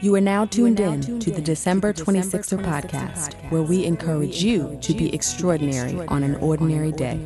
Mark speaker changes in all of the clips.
Speaker 1: You are now tuned in to the December 26er podcast, where we encourage you to be extraordinary on an ordinary day.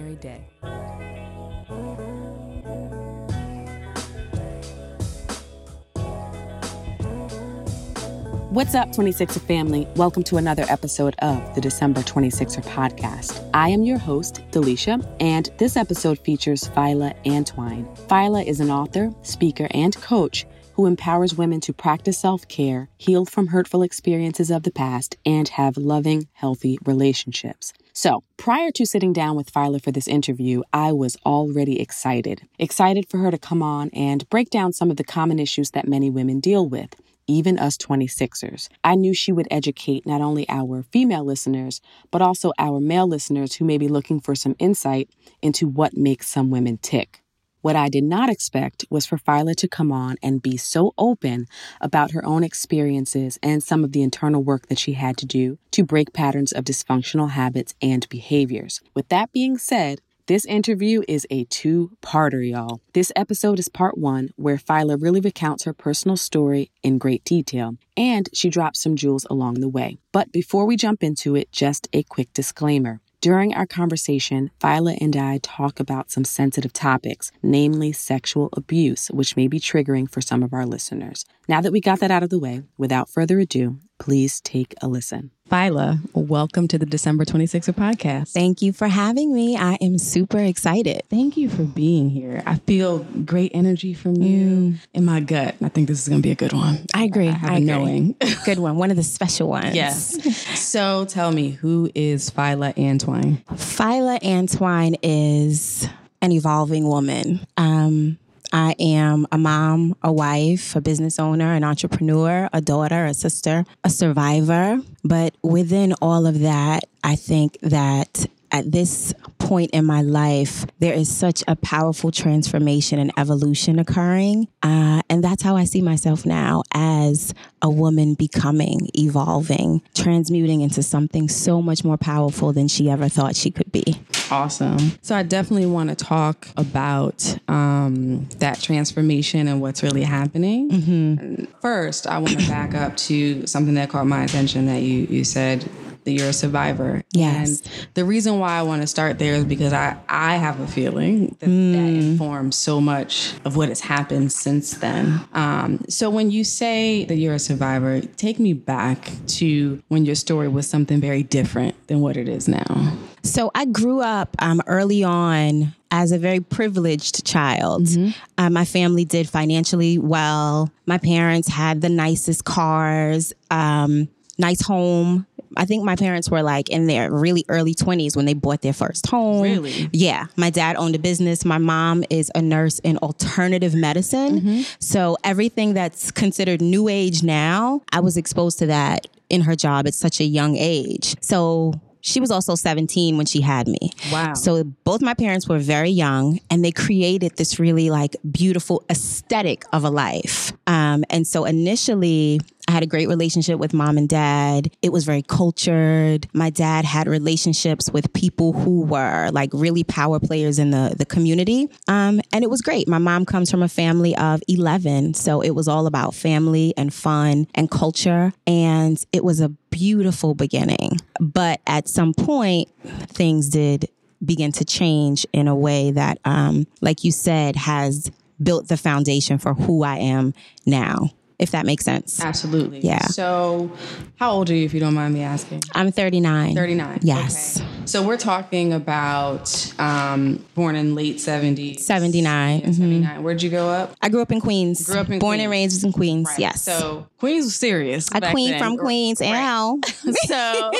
Speaker 1: What's up, 26er family? Welcome to another episode of the December 26er podcast. I am your host, Delisha, and this episode features Phyla Antwine. Phyla is an author, speaker, and coach who empowers women to practice self care, heal from hurtful experiences of the past, and have loving, healthy relationships. So, prior to sitting down with Phyla for this interview, I was already excited. Excited for her to come on and break down some of the common issues that many women deal with even us 26ers. I knew she would educate not only our female listeners, but also our male listeners who may be looking for some insight into what makes some women tick. What I did not expect was for Phyla to come on and be so open about her own experiences and some of the internal work that she had to do to break patterns of dysfunctional habits and behaviors. With that being said, this interview is a two parter, y'all. This episode is part one, where Phyla really recounts her personal story in great detail, and she drops some jewels along the way. But before we jump into it, just a quick disclaimer. During our conversation, Phyla and I talk about some sensitive topics, namely sexual abuse, which may be triggering for some of our listeners. Now that we got that out of the way, without further ado, please take a listen. Phyla, welcome to the December 26er podcast.
Speaker 2: Thank you for having me. I am super excited.
Speaker 1: Thank you for being here. I feel great energy from you mm. in my gut. I think this is going to be a good one.
Speaker 2: I agree. I
Speaker 1: have
Speaker 2: I
Speaker 1: a
Speaker 2: agree.
Speaker 1: knowing.
Speaker 2: good one. One of the special ones.
Speaker 1: Yes. so tell me, who is Phyla Antwine?
Speaker 2: Phyla Antwine is an evolving woman. Um, I am a mom, a wife, a business owner, an entrepreneur, a daughter, a sister, a survivor. But within all of that, I think that at this point in my life, there is such a powerful transformation and evolution occurring. Uh, and that's how I see myself now as a woman becoming, evolving, transmuting into something so much more powerful than she ever thought she could be.
Speaker 1: Awesome. So I definitely want to talk about um, that transformation and what's really happening. Mm-hmm. First, I want to back up to something that caught my attention that you you said that you're a survivor.
Speaker 2: Yes.
Speaker 1: And the reason why I want to start there is because I, I have a feeling that mm. that informs so much of what has happened since then. Um, so when you say that you're a survivor, take me back to when your story was something very different than what it is now.
Speaker 2: So I grew up um, early on as a very privileged child. Mm-hmm. Uh, my family did financially well. My parents had the nicest cars, um, nice home. I think my parents were like in their really early 20s when they bought their first home.
Speaker 1: Really?
Speaker 2: Yeah. My dad owned a business. My mom is a nurse in alternative medicine. Mm-hmm. So everything that's considered new age now, I was exposed to that in her job at such a young age. So she was also 17 when she had me.
Speaker 1: Wow.
Speaker 2: So both my parents were very young and they created this really like beautiful aesthetic of a life. Um, and so initially, I had a great relationship with mom and dad. It was very cultured. My dad had relationships with people who were like really power players in the, the community. Um, and it was great. My mom comes from a family of 11. So it was all about family and fun and culture. And it was a beautiful beginning. But at some point, things did begin to change in a way that, um, like you said, has built the foundation for who I am now if that makes sense.
Speaker 1: Absolutely.
Speaker 2: Yeah.
Speaker 1: So, how old are you, if you don't mind me asking?
Speaker 2: I'm 39.
Speaker 1: 39.
Speaker 2: Yes.
Speaker 1: Okay. So, we're talking about um, born in late 70s.
Speaker 2: 79.
Speaker 1: Yeah, 79. Mm-hmm. Where'd you grow up?
Speaker 2: I grew up in Queens.
Speaker 1: Grew up in
Speaker 2: Born
Speaker 1: Queens.
Speaker 2: and raised in Queens,
Speaker 1: right.
Speaker 2: yes.
Speaker 1: So, Queens was serious.
Speaker 2: A queen
Speaker 1: then.
Speaker 2: from Queens, right. Ow.
Speaker 1: so,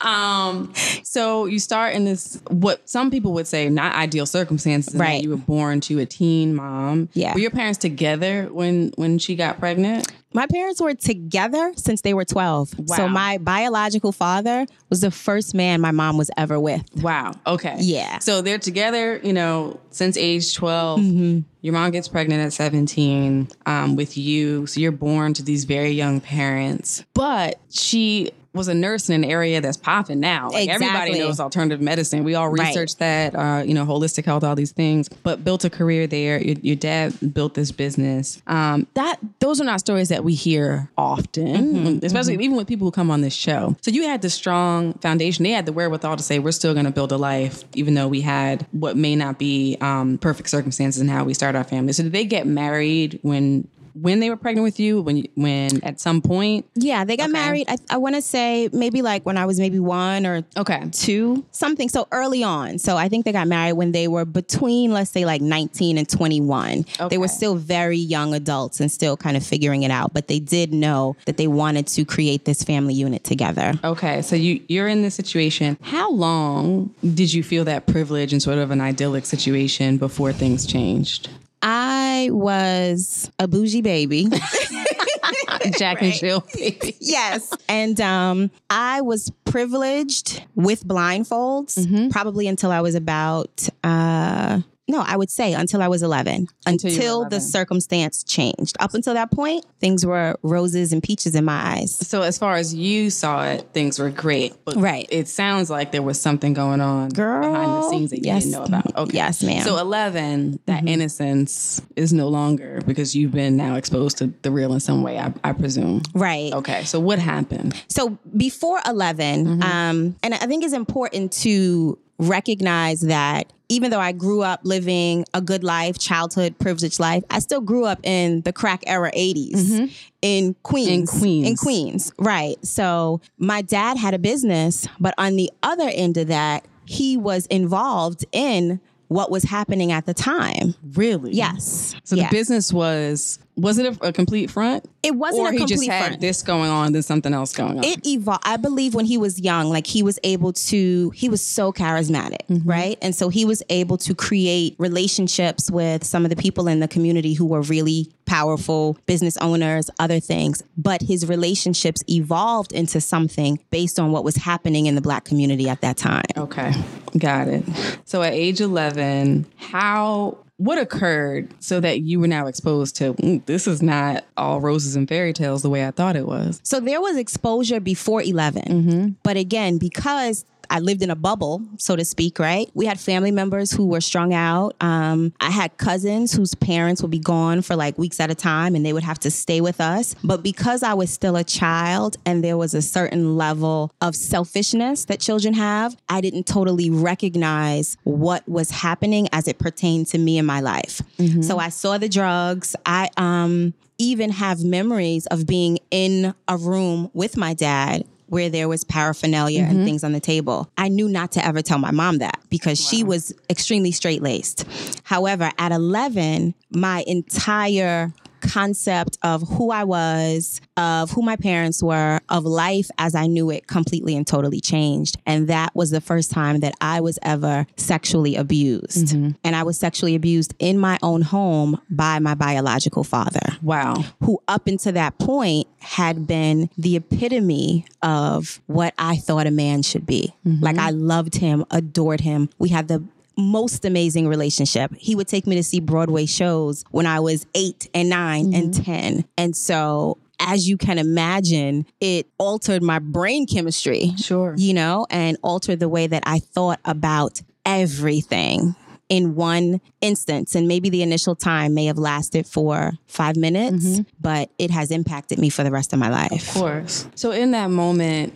Speaker 1: um, so you start in this what some people would say not ideal circumstances.
Speaker 2: Right.
Speaker 1: You were born to a teen mom.
Speaker 2: Yeah.
Speaker 1: Were your parents together when when she got pregnant?
Speaker 2: My parents were together since they were 12.
Speaker 1: Wow.
Speaker 2: So my biological father was the first man my mom was ever with.
Speaker 1: Wow. Okay.
Speaker 2: Yeah.
Speaker 1: So they're together, you know, since age 12. Mm-hmm. Your mom gets pregnant at 17 um, with you. So you're born to these very young parents. But she
Speaker 3: was a nurse in an area that's popping now. Like everybody knows alternative medicine. We all researched that, uh, you know, holistic health, all these things. But built a career there. Your, your dad built this business. Um, that those are not stories that we hear often, especially even with people who come on this show. So you had the strong foundation. They had the wherewithal to say we're still going to build a life, even though we had what may not be um, perfect circumstances in how we start our family. So did they get married when? When they were pregnant with you, when you, when at some point,
Speaker 2: Yeah, they got
Speaker 3: Okay.
Speaker 2: married. I, I want to say maybe like when I was maybe one or
Speaker 3: okay,
Speaker 2: two, something. So early on. So I think they got married when they were between, let's say, like 19 and 21. They were still very young adults and still kind of figuring it out. But they did know that they wanted to create this family unit together.
Speaker 3: Okay, so you you're in this situation. How long did you feel that privilege and sort of an idyllic situation before things changed?
Speaker 2: I was a bougie baby.
Speaker 3: Jack and Jill, baby.
Speaker 2: yes. And um, I was privileged with blindfolds
Speaker 3: Mm-hmm.
Speaker 2: probably until I was about, uh, no, I would say until I was 11,
Speaker 3: Until
Speaker 2: until,
Speaker 3: you were
Speaker 2: the circumstance changed. Up until that point, things were roses and peaches in my eyes.
Speaker 3: So as far as you saw it, things were great. But
Speaker 2: Right.
Speaker 3: it sounds like there was something going on
Speaker 2: Girl,
Speaker 3: behind the scenes that you
Speaker 2: yes.
Speaker 3: didn't know about. Okay.
Speaker 2: Yes, ma'am.
Speaker 3: So 11, that innocence is no longer because you've been now exposed to the real in some way, I, I presume.
Speaker 2: Right.
Speaker 3: Okay. So what happened?
Speaker 2: So before 11, um, and I think it's important to recognize that even though I grew up living a good life, childhood, privileged life, I still grew up in the crack era 80s mm-hmm. in Queens.
Speaker 3: In Queens.
Speaker 2: In Queens, right. So my dad had a business, but on the other end of that, he was involved in what was happening at the time.
Speaker 3: Really?
Speaker 2: Yes.
Speaker 3: So
Speaker 2: Yeah.
Speaker 3: the business was was it a, a complete front?
Speaker 2: It wasn't
Speaker 3: or
Speaker 2: a
Speaker 3: he just had
Speaker 2: front.
Speaker 3: this going on, then something else going on.
Speaker 2: it evolved. I believe when he was young, like he was able to, he was so charismatic, mm-hmm. right? And so he was able to create relationships with some of the people in the community who were really powerful business owners, other things. But his relationships evolved into something based on what was happening in the black community at that time.
Speaker 3: okay, got it. So at age eleven, how what occurred so that you were now exposed to "Mm, this is not all roses and fairy tales the way I thought it was.
Speaker 2: So there was exposure before 11. But again, because I lived in a bubble, so to speak, right? We had family members who were strung out. Um, I had cousins whose parents would be gone for like weeks at a time and they would have to stay with us. But because I was still a child and there was a certain level of selfishness that children have, I didn't totally recognize what was happening as it pertained to me in my life. So I saw the drugs. I, um, even have memories of being in a room with my dad where there was paraphernalia and mm-hmm. things on the table. I knew not to ever tell my mom that because she was extremely straight laced. However, at 11, my entire concept of who I was, of who my parents were, of life as I knew it completely and totally changed. And that was the first time that I was ever sexually abused. Mm-hmm. And I was sexually abused in my own home by my biological father
Speaker 3: Wow.
Speaker 2: who up until that point had been the epitome of what I thought a man should be. Mm-hmm. Like I loved him, adored him. We had the most amazing relationship. He would take me to see Broadway shows when I was 8 and 9 and mm-hmm. 10. And so as you can imagine, it altered my brain chemistry
Speaker 3: Sure.
Speaker 2: you know, and altered the way that I thought about everything in one instance. And maybe the initial time may have lasted for five minutes, but it has impacted me for the rest of my life.
Speaker 3: Of course. So in that moment,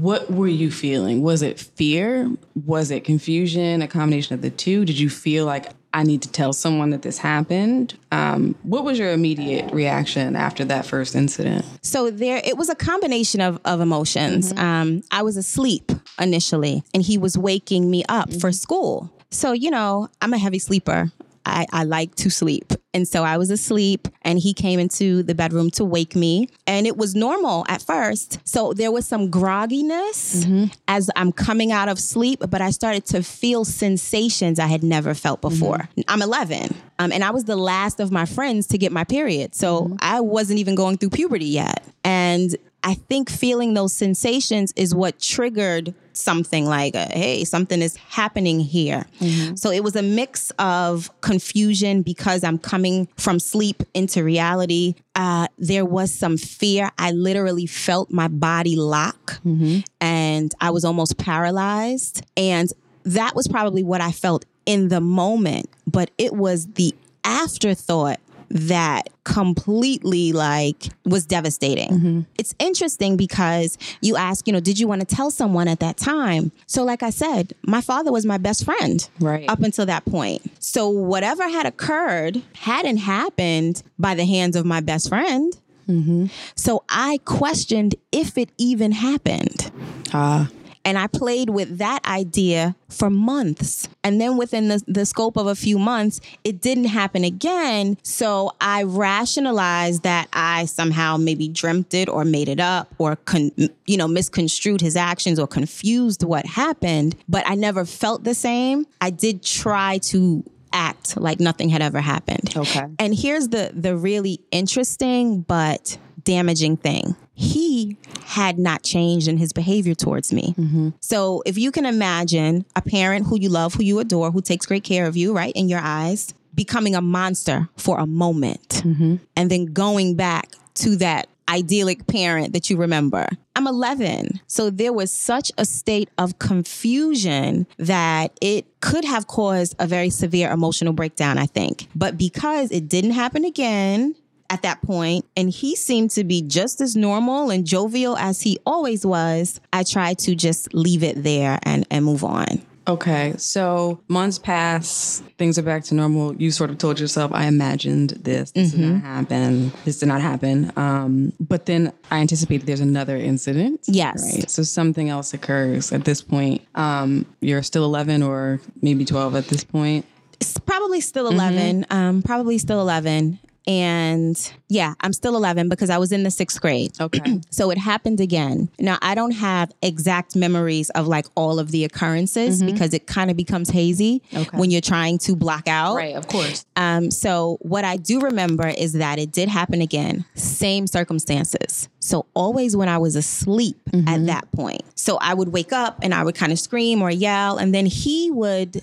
Speaker 3: what were you feeling? Was it fear? Was it confusion? A combination of the two? Did you feel like I need to tell someone that this happened? Um, what was your immediate reaction after that first incident?
Speaker 2: So there, it was a combination of, of emotions. Um, I was asleep initially, and he was waking me up for school. So, you know, I'm a heavy sleeper. I, I like to sleep. And so I was asleep and he came into the bedroom to wake me. And it was normal at first. So there was some grogginess mm-hmm. as I'm coming out of sleep, but I started to feel sensations I had never felt mm-hmm. before. I'm 11 um, and I was the last of my friends to get my period. So mm-hmm. I wasn't even going through puberty yet. And I think feeling those sensations is what triggered something like, hey, something is happening here. Mm-hmm. So it was a mix of confusion because I'm coming from sleep into reality. Uh, there was some fear. I literally felt my body lock mm-hmm. and I was almost paralyzed. And that was probably what I felt in the moment, but it was the afterthought that completely like was devastating. Mm-hmm. It's interesting because you ask, you know, did you want to tell someone at that time? So, like I said, my father was my best friend
Speaker 3: right.
Speaker 2: up until that point. So, whatever had occurred hadn't happened by the hands of my best friend. Mm-hmm. So, I questioned if it even happened.
Speaker 3: Ah. Uh.
Speaker 2: And I played with that idea for months. And then within the, the scope of a few months, it didn't happen again. So I rationalized that I somehow maybe dreamt it or made it up or, con- you know, misconstrued his actions or confused what happened. But I never felt the same. I did try to act like nothing had ever happened.
Speaker 3: Okay.
Speaker 2: And here's the the really interesting but damaging thing he had not changed in his behavior towards me. Mm-hmm. So if you can imagine a parent who you love, who you adore, who takes great care of you, right, in your eyes, becoming a monster for a moment mm-hmm. and then going back to that idyllic parent that you remember. I'm 11. So there was such a state of confusion that it could have caused a very severe emotional breakdown, I think. But because it didn't happen again, at that point, and he seemed to be just as normal and jovial as he always was. I tried to just leave it there and, and move on.
Speaker 3: Okay, so months pass, things are back to normal. You sort of told yourself, I imagined this, this mm-hmm. did not happen, this did not happen. Um, but then I anticipate there's another incident.
Speaker 2: Yes.
Speaker 3: Right. So something else occurs at this point. Um, you're still 11 or maybe 12 at this point.
Speaker 2: It's probably still 11. Mm-hmm. Um, probably still 11. And yeah, I'm still 11 because I was in the sixth grade.
Speaker 3: Okay.
Speaker 2: so it happened again. Now, I don't have exact memories of like all of the occurrences mm-hmm. because it kind of becomes hazy okay. when you're trying to block out.
Speaker 3: Right, of course.
Speaker 2: Um, so what I do remember is that it did happen again, same circumstances. So always when I was asleep mm-hmm. at that point. So I would wake up and I would kind of scream or yell, and then he would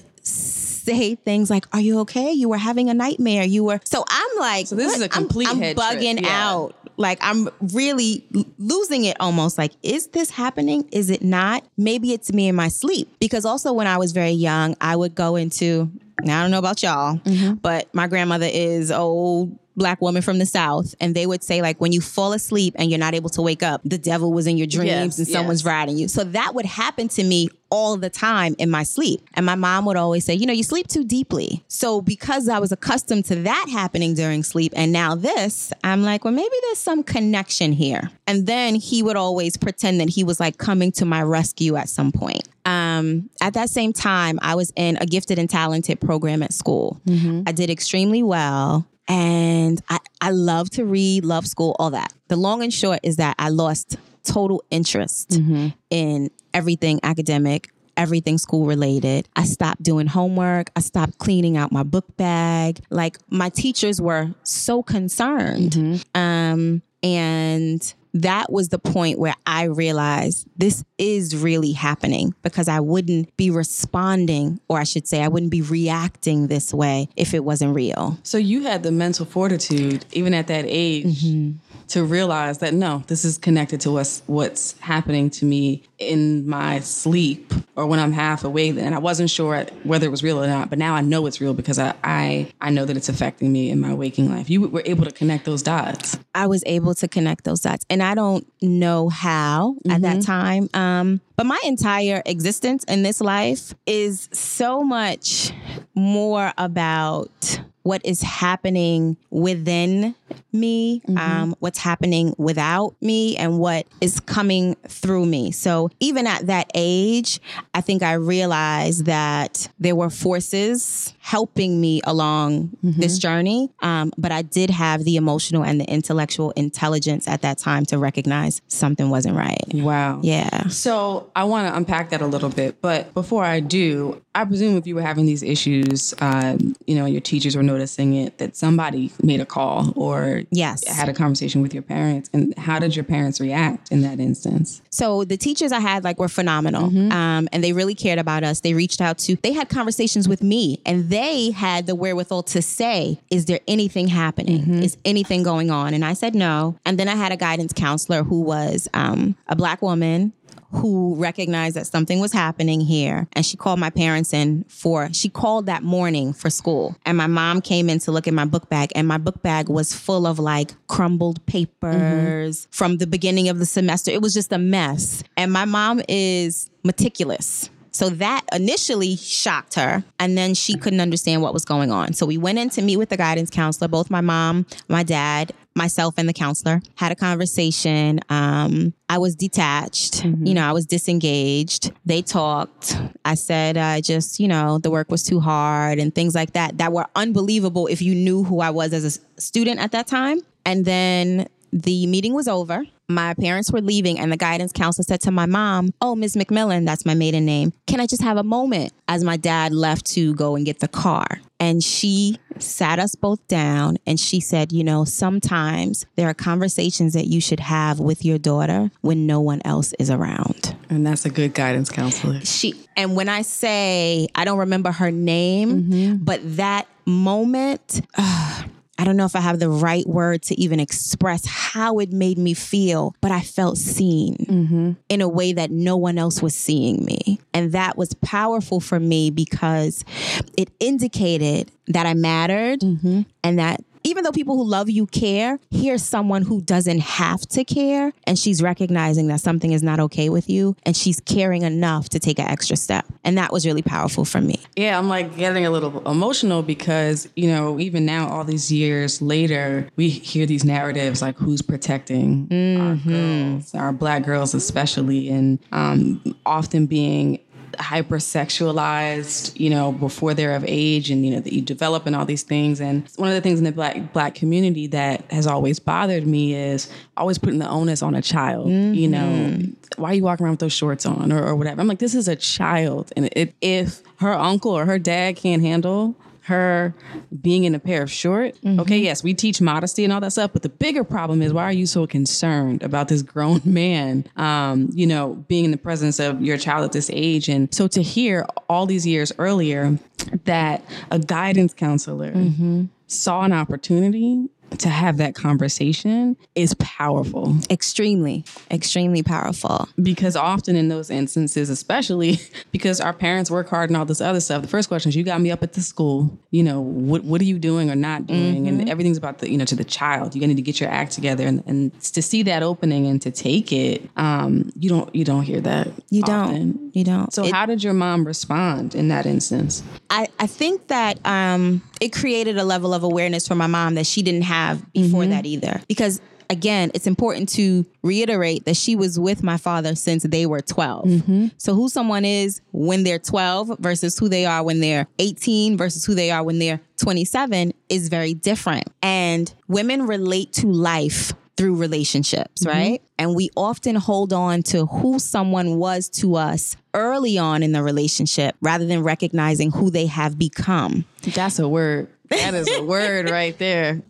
Speaker 2: say things like, "Are you okay? You were having a nightmare. You were." So I'm like,
Speaker 3: so this what? is a complete.
Speaker 2: I'm, I'm bugging yeah. out. Like I'm really losing it almost. Like, is this happening? Is it not? Maybe it's me in my sleep. Because also when I was very young, I would go into. Now I don't know about y'all, mm-hmm. but my grandmother is old black woman from the South, and they would say, like, when you fall asleep and you're not able to wake up, the devil was in your dreams yes, and someone's yes. riding you. So that would happen to me all the time in my sleep. And my mom would always say, you know, you sleep too deeply. So because I was accustomed to that happening during sleep and now this, I'm like, well, maybe there's some connection here. And then he would always pretend that he was like coming to my rescue at some point. Um, at that same time, I was in a gifted and talented program at school. Mm-hmm. I did extremely well. And I, I love to read, love school, all that. The long and short is that I lost total interest mm-hmm. in everything academic, everything school related. I stopped doing homework. I stopped cleaning out my book bag. Like my teachers were so concerned. Mm-hmm. Um, and that was the point where I realized this is really happening because I wouldn't be responding, or I should say, I wouldn't be reacting this way if it wasn't real.
Speaker 3: So you had the mental fortitude, even at that age, mm-hmm to realize that no, this is connected to what's what's happening to me in my sleep or when I'm half awake. And I wasn't sure whether it was real or not, but now I know it's real because I I, I know that it's affecting me in my waking life. You were able to connect those dots.
Speaker 2: I was able to connect those dots, and I don't know how mm-hmm. at that mm-hmm. time. Um, but my entire existence in this life is so much more about what is happening within me, mm-hmm. um, what's happening without me, and what is coming through me. So even at that age, I think I realized that there were forces helping me along this journey. Um, but I did have the emotional and the intellectual intelligence at that time to recognize something wasn't right.
Speaker 3: Wow.
Speaker 2: Yeah.
Speaker 3: So I want to unpack that a little bit, but before I do, I presume if you were having these issues, uh, you know, your teachers were noticing it, that somebody made a call or
Speaker 2: Yes.
Speaker 3: had a conversation with your parents. And how did your parents react in that instance?
Speaker 2: So the teachers I had like were phenomenal, um, and they really cared about us. They reached out to, they had conversations with me, and they had the wherewithal to say, "Is there anything happening? Is anything going on?" And I said no. And then I had a guidance counselor who was um, a black woman who recognized that something was happening here. And she called my parents in for she called that morning for school. And my mom came in to look at my book bag and my book bag was full of like crumbled papers from the beginning of the semester. It was just a mess. And my mom is meticulous so that initially shocked her. And then she couldn't understand what was going on. So we went in to meet with the guidance counselor, both my mom, my dad, myself, and the counselor had a conversation. Um, I was detached, you know, I was disengaged. They talked. I said, I just, you know, the work was too hard and things like that, that were unbelievable if you knew who I was as a student at that time. And then the meeting was over. My parents were leaving, and the guidance counselor said to my mom, Oh, Ms. McMillan, that's my maiden name. Can I just have a moment? As my dad left to go and get the car. And she sat us both down and she said, You know, sometimes there are conversations that you should have with your daughter when no one else is around.
Speaker 3: And that's a good guidance counselor.
Speaker 2: She, and when I say I don't remember her name, mm-hmm. but that moment, I don't know if I have the right word to even express how it made me feel, but I felt seen mm-hmm. in a way that no one else was seeing me. And that was powerful for me because it indicated that I mattered mm-hmm. and that even though people who love you care, here's someone who doesn't have to care. And she's recognizing that something is not okay with you and she's caring enough to take an extra step. And that was really powerful for me.
Speaker 3: Yeah, I'm like getting a little emotional because, you know, even now, all these years later, we hear these narratives like who's protecting our girls, our black girls especially, and um, often being hypersexualized, you know, before they're of age and, you know, that you develop and all these things. And one of the things in the black black community that has always bothered me is always putting the onus on a child, you mm-hmm. know, why are you walking around with those shorts on or, or whatever? I'm like, this is a child. And it, if her uncle or her dad can't handle her being in a pair of short. Okay, yes, we teach modesty and all that stuff, but the bigger problem is why are you so concerned about this grown man, um, you know, being in the presence of your child at this age? And so to hear all these years earlier that a guidance counselor saw an opportunity to have that conversation is powerful
Speaker 2: Extremely, extremely powerful.
Speaker 3: because often in those instances, especially because our parents work hard and all this other stuff, the first question is, "You got me up at the school. You know, what what are you doing or not doing?" And everything's about the you know to the child. You need to get your act together, and, and to see that opening and to take it, um, you don't you don't hear that.
Speaker 2: You
Speaker 3: often.
Speaker 2: don't. You don't.
Speaker 3: So
Speaker 2: It-
Speaker 3: how did your mom respond in that instance?
Speaker 2: I, I think that um, it created a level of awareness for my mom that she didn't have before mm-hmm. that either. Because again, it's important to reiterate that she was with my father since they were 12. Mm-hmm. So who someone is when they're 12 versus who they are when they're 18 versus who they are when they're 27 is very different. And women relate to life through relationships, mm-hmm. right? And we often hold on to who someone was to us early on in the relationship rather than recognizing who they have become.
Speaker 3: That's a word. That is a word right there.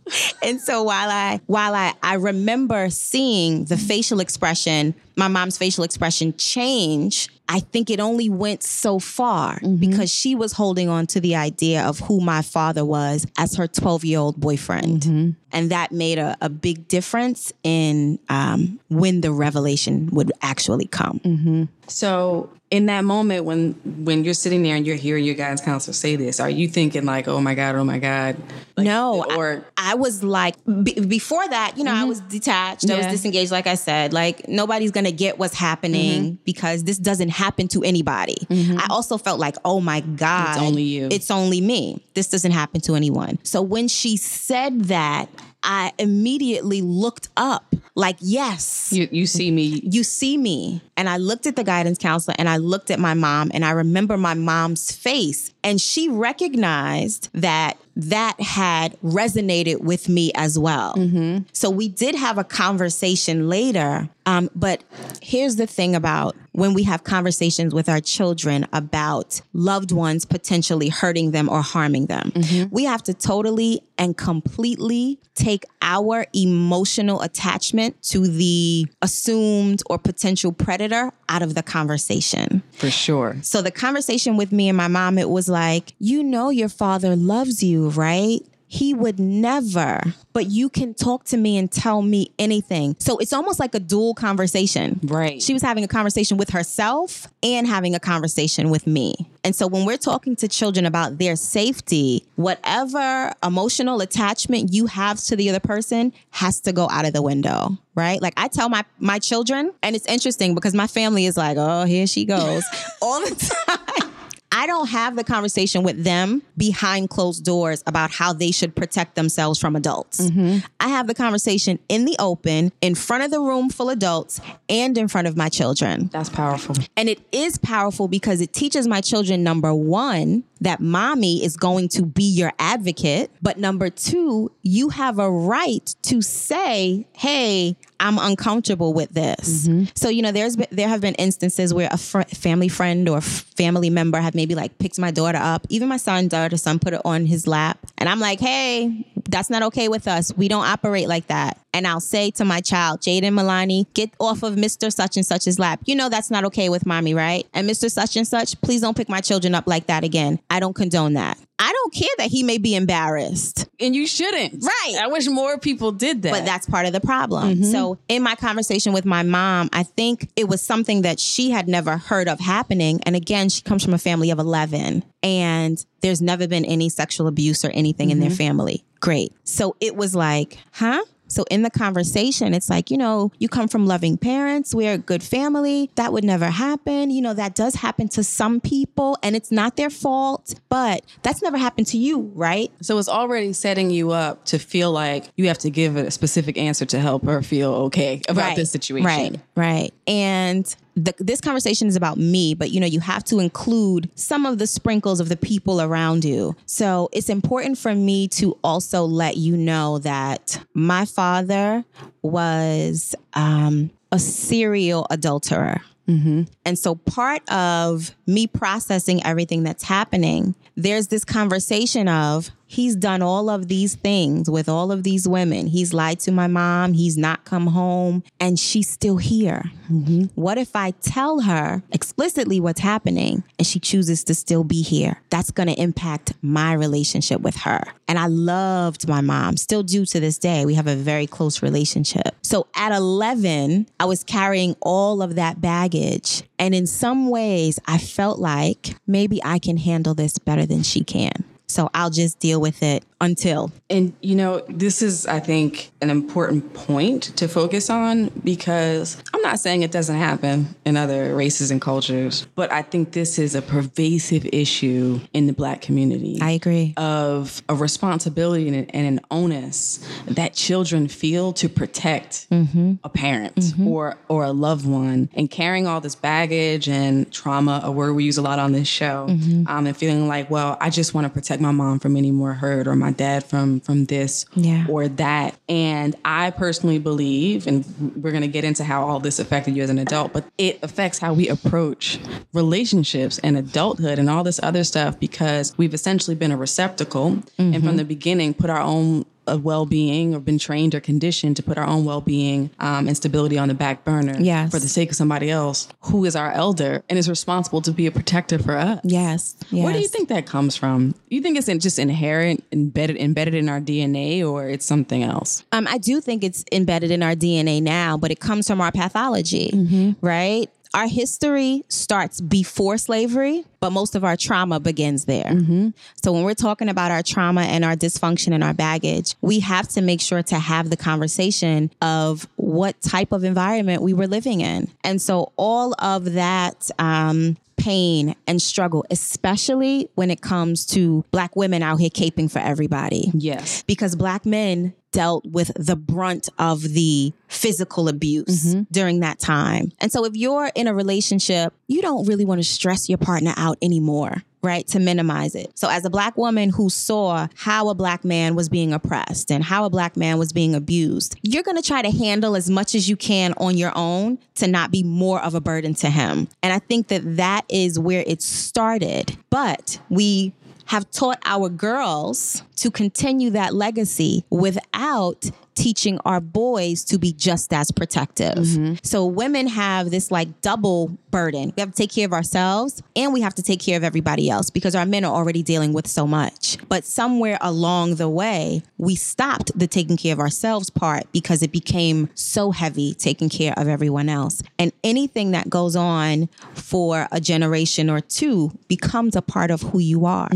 Speaker 2: And so while I while I I remember seeing the facial expression, my mom's facial expression change, I think it only went so far mm-hmm. because she was holding on to the idea of who my father was as her 12 year old boyfriend. Mm-hmm. And that made a, a big difference in um, when the revelation would actually come. Mm-hmm.
Speaker 3: So in that moment when when you're sitting there and you're hearing your guidance counselor say this, are you thinking like, oh my God, oh my God? Like,
Speaker 2: no,
Speaker 3: or
Speaker 2: I, was like, b- before that, you know, I mm-hmm. was detached. I was disengaged, like I said. Like, nobody's gonna get what's happening mm-hmm. because this doesn't happen to anybody. Mm-hmm. I also felt like, oh my God,
Speaker 3: It's only you.
Speaker 2: It's only me. This doesn't happen to anyone. So when she said that, I immediately looked up like, yes.
Speaker 3: You, you see me.
Speaker 2: You see me. And I looked at the guidance counselor and I looked at my mom and I remember my mom's face and she recognized that that had resonated with me as well. Mm-hmm. So we did have a conversation later. Um, but here's the thing about when we have conversations with our children about loved ones potentially hurting them or harming them, mm-hmm. we have to totally and completely take our emotional attachment to the assumed or potential predator out of the conversation.
Speaker 3: For sure.
Speaker 2: So the conversation with me and my mom, it was like, you know, your father loves you, right? He would never, but you can talk to me and tell me anything. So it's almost like a dual conversation.
Speaker 3: Right.
Speaker 2: She was having a conversation with herself and having a conversation with me. And so when we're talking to children about their safety, whatever emotional attachment you have to the other person has to go out of the window right? Like I tell my my children, and it's interesting because my family is like, "Oh, here she goes," all the time. I don't have the conversation with them behind closed doors about how they should protect themselves from adults. Mm-hmm. I have the conversation in the open, in front of the room full of adults, and in front of my children.
Speaker 3: That's powerful.
Speaker 2: And it is powerful because it teaches my children number one, that mommy is going to be your advocate. But number two, you have a right to say, hey, I'm uncomfortable with this. Mm-hmm. So, you know, there's been, there have been instances where a fr- family friend or family member have maybe like picked my daughter up, even my son, daughter, son put it on his lap. And I'm like, hey, that's not okay with us. We don't operate like that. And I'll say to my child, Jaden Milani, get off of Mr. Such and Such's lap. You know that's not okay with mommy, right? And Mr. Such and Such, please don't pick my children up like that again. I don't condone that. I don't care that he may be embarrassed.
Speaker 3: And you shouldn't.
Speaker 2: Right.
Speaker 3: I wish more people did that.
Speaker 2: But that's part of the problem. Mm-hmm. So, in my conversation with my mom, I think it was something that she had never heard of happening. And again, she comes from a family of 11, and there's never been any sexual abuse or anything mm-hmm. in their mm-hmm. family. Great. So, it was like, huh? So in the conversation, it's like, you know, you come from loving parents, we're a good family. That would never happen. You know, that does happen to some people and it's not their fault, but that's never happened to you, right?
Speaker 3: So it's already setting you up to feel like you have to give a specific answer to help her feel okay about
Speaker 2: right,
Speaker 3: this situation.
Speaker 2: Right, right. And the, this conversation is about me, but you know, you have to include some of the sprinkles of the people around you. So it's important for me to also let you know that my father was um, a serial adulterer. Mm-hmm. And so, part of me processing everything that's happening, there's this conversation of he's done all of these things with all of these women. He's lied to my mom, he's not come home, and she's still here. Mm-hmm. What if I tell her explicitly what's happening and she chooses to still be here? That's going to impact my relationship with her. And I loved my mom, still do to this day. We have a very close relationship. So at 11, I was carrying all of that baggage. And in some ways, I felt like maybe I can handle this better than she can. So I'll just deal with it until.
Speaker 3: And, you know, this is, I think, an important point to focus on because I'm not saying it doesn't happen in other races and cultures, but I think this is a pervasive issue in the Black community.
Speaker 2: I agree.
Speaker 3: Of a responsibility and an onus that children feel to protect mm-hmm. a parent mm-hmm. or, or a loved one and carrying all this baggage and trauma, a word we use a lot on this show, mm-hmm. um, and feeling like, well, I just want to protect my mom from any more hurt or my my dad from from this
Speaker 2: yeah.
Speaker 3: or that. And I personally believe, and we're gonna get into how all this affected you as an adult, but it affects how we approach relationships and adulthood and all this other stuff because we've essentially been a receptacle mm-hmm. and from mm-hmm. the beginning put our own of well-being or been trained or conditioned to put our own well-being um, and stability on the back burner
Speaker 2: yes.
Speaker 3: for the sake of somebody else who is our elder and is responsible to be a protector for us.
Speaker 2: Yes. yes.
Speaker 3: Where do you think that comes from? You think it's just inherent, embedded, embedded in our DNA, or it's something else?
Speaker 2: Um, I do think it's embedded in our DNA now, but it comes from our pathology, mm-hmm. right? Our history starts before slavery, but most of our trauma begins there. Mm-hmm. So when we're talking about our trauma and our dysfunction and our baggage, we have to make sure to have the conversation of what type of environment we were living in. And so all of that um, pain and struggle, especially when it comes to black women out here caping for everybody.
Speaker 3: Yes.
Speaker 2: Because black men dealt with the brunt of the physical abuse mm-hmm. during that time. And so if you're in a relationship, you don't really want to stress your partner out anymore. Right, to minimize it. So, as a black woman who saw how a black man was being oppressed and how a black man was being abused, you're gonna try to handle as much as you can on your own to not be more of a burden to him. And I think that that is where it started. But we have taught our girls to continue that legacy without teaching our boys to be just as protective. Mm-hmm. So women have this like double burden. We have to take care of ourselves and we have to take care of everybody else because our men are already dealing with so much. But somewhere along the way, we stopped the taking care of ourselves part because it became so heavy taking care of everyone else. And anything that goes on for a generation or two becomes a part of who you are.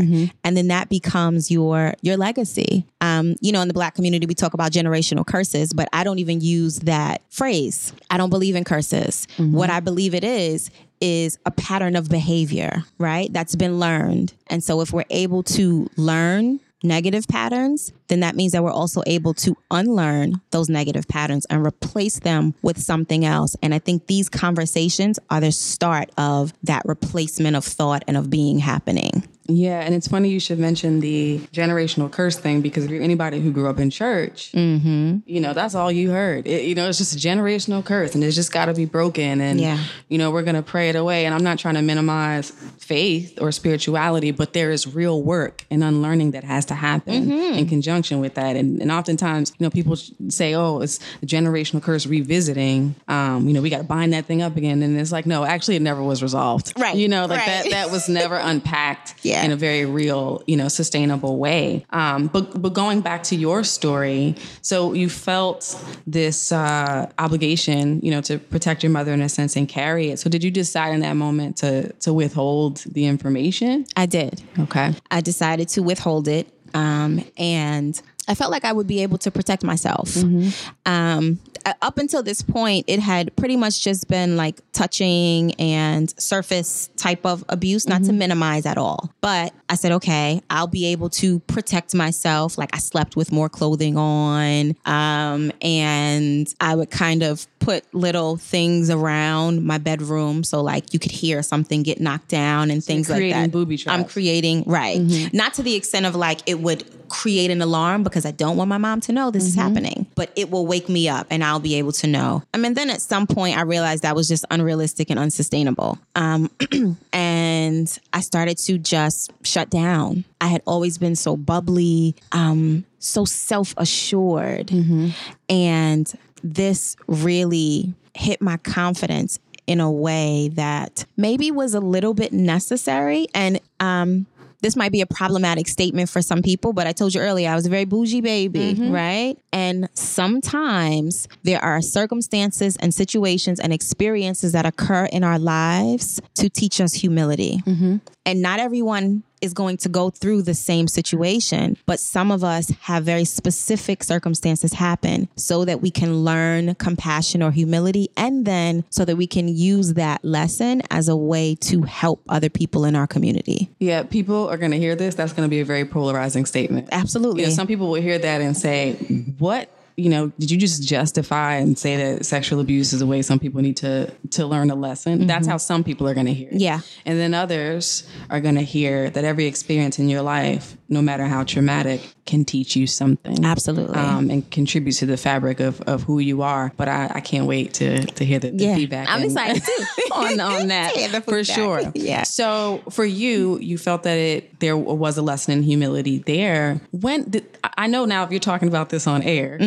Speaker 2: And then that becomes your your legacy. Um, you know, in the black community, we talk about generational curses, but I don't even use that phrase. I don't believe in curses. What I believe it is, is a pattern of behavior, right? That's been learned. And so if we're able to learn negative patterns, then that means that we're also able to unlearn those negative patterns and replace them with something else. And I think these conversations are the start of that replacement of thought and of being happening.
Speaker 3: Yeah, and it's funny you should mention the generational curse thing because if you're anybody who grew up in church, you know that's all you heard. It, you know, it's just a generational curse, and it's just got to be broken. And
Speaker 2: Yeah.
Speaker 3: you know, we're gonna pray it away. And I'm not trying to minimize faith or spirituality, but there is real work and unlearning that has to happen in conjunction with that. And, and oftentimes, you know, people say, "Oh, it's the generational curse revisiting." Um, you know, we got to bind that thing up again, and it's like, no, actually, it never was resolved.
Speaker 2: Right,
Speaker 3: You know, like
Speaker 2: right.
Speaker 3: that that was never unpacked
Speaker 2: Yeah.
Speaker 3: In a very real, you know, sustainable way. Um, but but going back to your story, so you felt this uh, obligation, you know, to protect your mother in a sense and carry it. So did you decide in that moment to to withhold the information?
Speaker 2: I did.
Speaker 3: Okay.
Speaker 2: I decided to withhold it. Um, and I felt like I would be able to protect myself. Um, uh, up until this point, it had pretty much just been like touching and surface type of abuse, not to minimize at all. But I said, okay, I'll be able to protect myself. Like I slept with more clothing on, um, and I would kind of put little things around my bedroom so like you could hear something get knocked down and things like
Speaker 3: creating
Speaker 2: that.
Speaker 3: booby
Speaker 2: I'm creating right, not to the extent of like it would create an alarm because I don't want my mom to know this is happening, but it will wake me up and I'll be able to know. I mean, then at some point I realized that was just unrealistic and unsustainable. Um, and I started to just shut down. I had always been so bubbly, um, so self assured. And this really hit my confidence in a way that maybe was a little bit necessary. And um, this might be a problematic statement for some people, but I told you earlier, I was a very bougie baby, right? And sometimes there are circumstances and situations and experiences that occur in our lives to teach us humility. And not everyone is going to go through the same situation, but some of us have very specific circumstances happen so that we can learn compassion or humility and then so that we can use that lesson as a way to help other people in our community.
Speaker 3: Yeah, people are going to hear this. That's going to be a very polarizing statement.
Speaker 2: Absolutely.
Speaker 3: You know, some people will hear that and say, "What? You know, did you just justify and say that sexual abuse is a way some people need to to learn a lesson?" That's how some people are going to hear it.
Speaker 2: Yeah.
Speaker 3: and then others are going to hear that every experience in your life, no matter how traumatic, can teach you something.
Speaker 2: Absolutely.
Speaker 3: um, and contribute to the fabric of, of who you are. But I, I can't wait to to hear the, the
Speaker 2: Yeah.
Speaker 3: feedback.
Speaker 2: I'm excited too.
Speaker 3: on on that
Speaker 2: the
Speaker 3: for sure.
Speaker 2: Yeah.
Speaker 3: So for you, you felt that it there was a lesson in humility there. When did, I know now if you're talking about this on air,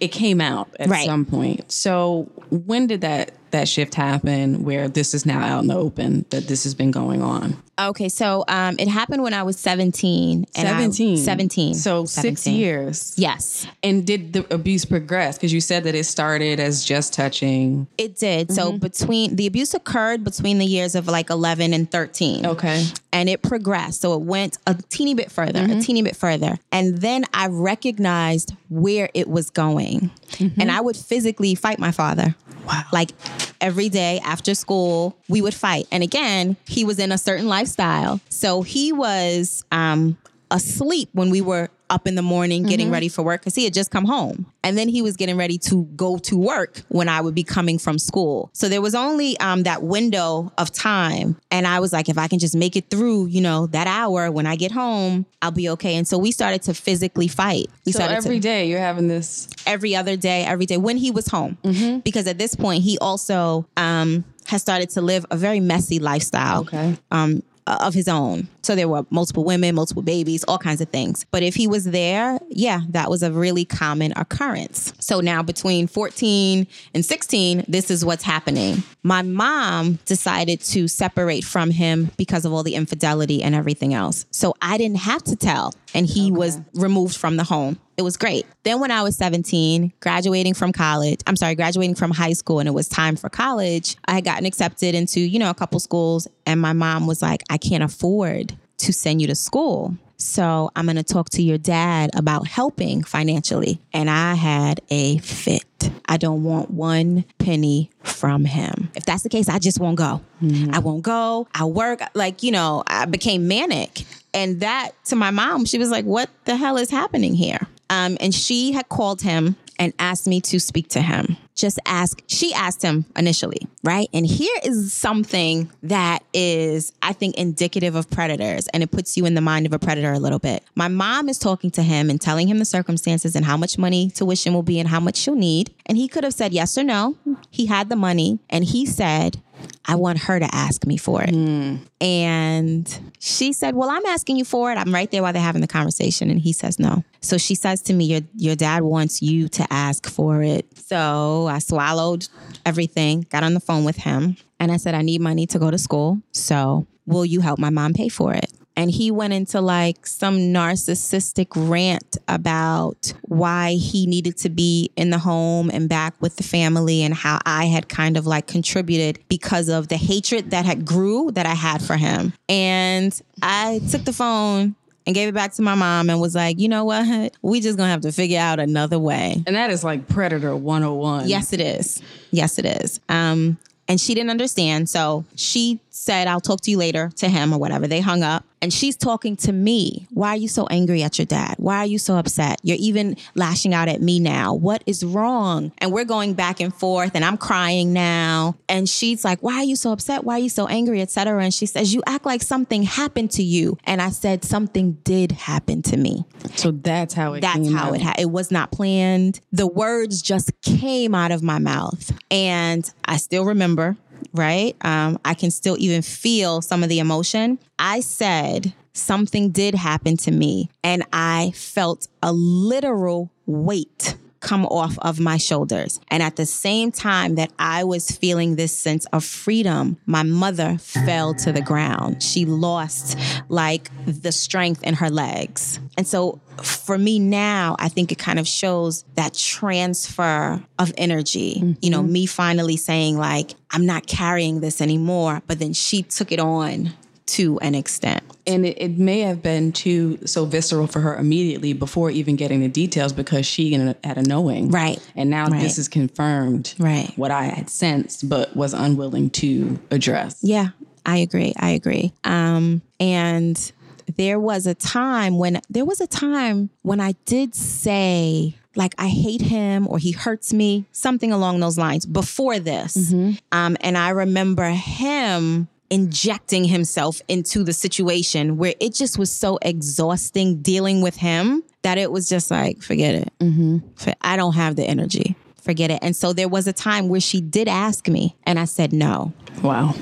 Speaker 3: it came out at
Speaker 2: Mm-hmm. Right.
Speaker 3: some point. So when did that that shift happen where this is now out in the open that this has been going on?
Speaker 2: Okay, so um, it happened when I was 17. And I-
Speaker 3: 17.
Speaker 2: 17.
Speaker 3: So six years.
Speaker 2: Yes,
Speaker 3: And did the abuse progress? Because you said that it started as just touching.
Speaker 2: it did. So between the abuse occurred between the years of like 11 and 13.
Speaker 3: Okay.
Speaker 2: and it progressed. So it went a teeny bit further,
Speaker 3: Mm-hmm.
Speaker 2: a teeny bit further. And then I recognized where it was going.
Speaker 3: Mm-hmm.
Speaker 2: And I would physically fight my father. Wow. Like every day after school, we would fight. And again, he was in a certain lifestyle. So he was um, asleep when we were up in the morning getting ready for work because he had just come home. And then he was getting ready to go to work when I would be coming from school. So there was only um, that window of time. And I was like, if I can just make it through, you know, that hour when I get home, I'll be okay. And so we started to physically fight. We
Speaker 3: So
Speaker 2: started
Speaker 3: every
Speaker 2: to,
Speaker 3: day you're having this.
Speaker 2: every other day, every day when he was home. Because at this point, he also um, has started to live a very messy lifestyle
Speaker 3: Okay.
Speaker 2: um, Uh, of his own. So there were multiple women, multiple babies, all kinds of things. But if he was there, yeah, that was a really common occurrence. So now between 14 and 16, this is what's happening. My mom decided to separate from him because of all the infidelity and everything else. So I didn't have to tell, and he was removed from the home. It was great. Then when I was 17, graduating from college, I'm sorry, graduating from high school and it was time for college, I had gotten accepted into, you know, a couple schools and my mom was like, "I can't afford to send you to school. So I'm going to talk to your dad about helping financially." And I had a fit. I don't want one penny from him. If that's the case, I just won't go. Mm-hmm. I won't go. I'll work. Like, you know, I became manic. And that to my mom, she was like, What the hell is happening here? Um, and she had called him and asked me to speak to him. Just ask, she asked him initially, right? And here is something that is, I think, indicative of predators and it puts you in the mind of a predator a little bit. My mom is talking to him and telling him the circumstances and how much money tuition will be and how much she'll need. And he could have said yes or no. He had the money and he said, I want her to ask me for it. Hmm. And she said, Well, I'm asking you for it. I'm right there while they're having the conversation. And he says no. So she says to me, Your your dad wants you to ask for it. So I swallowed everything, got on the phone with him, and I said, I need money to go to school. So will you help my mom pay for it? And he went into like some narcissistic rant about why he needed to be in the home and back with the family and how I had kind of like contributed because of the hatred that had grew that I had for him. And I took the phone and gave it back to my mom and was like, you know what? We just gonna have to figure out another way.
Speaker 3: And that is like Predator 101.
Speaker 2: Yes, it is. Yes, it is. Um, and she didn't understand. So she said, I'll talk to you later to him or whatever. They hung up and she's talking to me. Why are you so angry at your dad? Why are you so upset? You're even lashing out at me now. What is wrong? And we're going back and forth and I'm crying now. And she's like, Why are you so upset? Why are you so angry? Etc. And she says, You act like something happened to you. And I said, Something did happen to me.
Speaker 3: So that's how it
Speaker 2: That's
Speaker 3: came
Speaker 2: how
Speaker 3: out.
Speaker 2: it ha- it was not planned. The words just came out of my mouth, and I still remember. Right, um, I can still even feel some of the emotion. I said something did happen to me, and I felt a literal weight come off of my shoulders. And at the same time that I was feeling this sense of freedom, my mother fell to the ground. She lost like the strength in her legs. And so for me now, I think it kind of shows that transfer of energy. You know, mm-hmm. me finally saying, like, I'm not carrying this anymore. But then she took it on to an extent.
Speaker 3: And it, it may have been too so visceral for her immediately before even getting the details because she had a knowing.
Speaker 2: Right.
Speaker 3: And now
Speaker 2: Right.
Speaker 3: this is confirmed.
Speaker 2: Right.
Speaker 3: What I had sensed but was unwilling to address.
Speaker 2: Yeah, I agree. I agree. Um, and there was a time when there was a time when I did say like I hate him or he hurts me, something along those lines before this. Um, and I remember him injecting himself into the situation where it just was so exhausting dealing with him that it was just like, forget it. Mm-hmm. For- I don't have the energy. Forget it. And so there was a time where she did ask me, and I said no.
Speaker 3: Wow.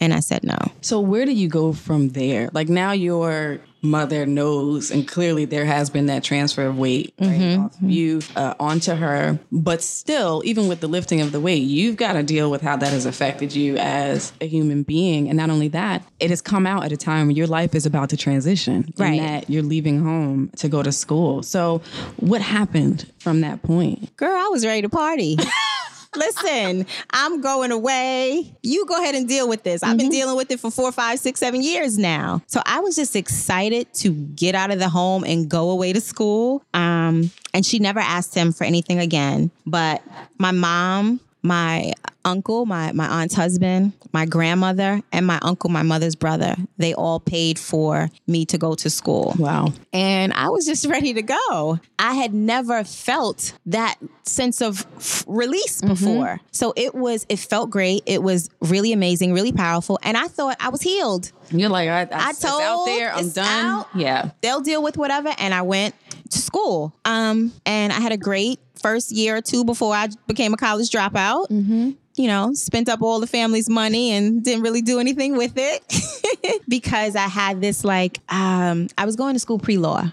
Speaker 2: And I said no.
Speaker 3: So where do you go from there? Like now your mother knows, and clearly there has been that transfer of weight right, off of you uh, onto her. But still, even with the lifting of the weight, you've got to deal with how that has affected you as a human being. And not only that, it has come out at a time when your life is about to transition,
Speaker 2: Right.
Speaker 3: And that you're leaving home to go to school. So what happened from that point?
Speaker 2: Girl, I was ready to party. Listen, I'm going away. You go ahead and deal with this. I've been dealing with it for four, five, six, seven years now. So I was just excited to get out of the home and go away to school. Um, and she never asked him for anything again. But my mom, my uncle, my my aunt's husband, my grandmother, and my uncle, my mother's brother, they all paid for me to go to school.
Speaker 3: Wow.
Speaker 2: And I was just ready to go. I had never felt that sense of f- release before. So it was, it felt great. It was really amazing, really powerful. And I thought I was healed.
Speaker 3: You're like, I, I,
Speaker 2: I
Speaker 3: it's out
Speaker 2: told,
Speaker 3: there. I'm done.
Speaker 2: out.
Speaker 3: Yeah.
Speaker 2: They'll deal with whatever. And I went to school. Um, and I had a great first year or two before I became a college dropout. You know, spent up all the family's money and didn't really do anything with it because I had this like, um, I was going to school pre law.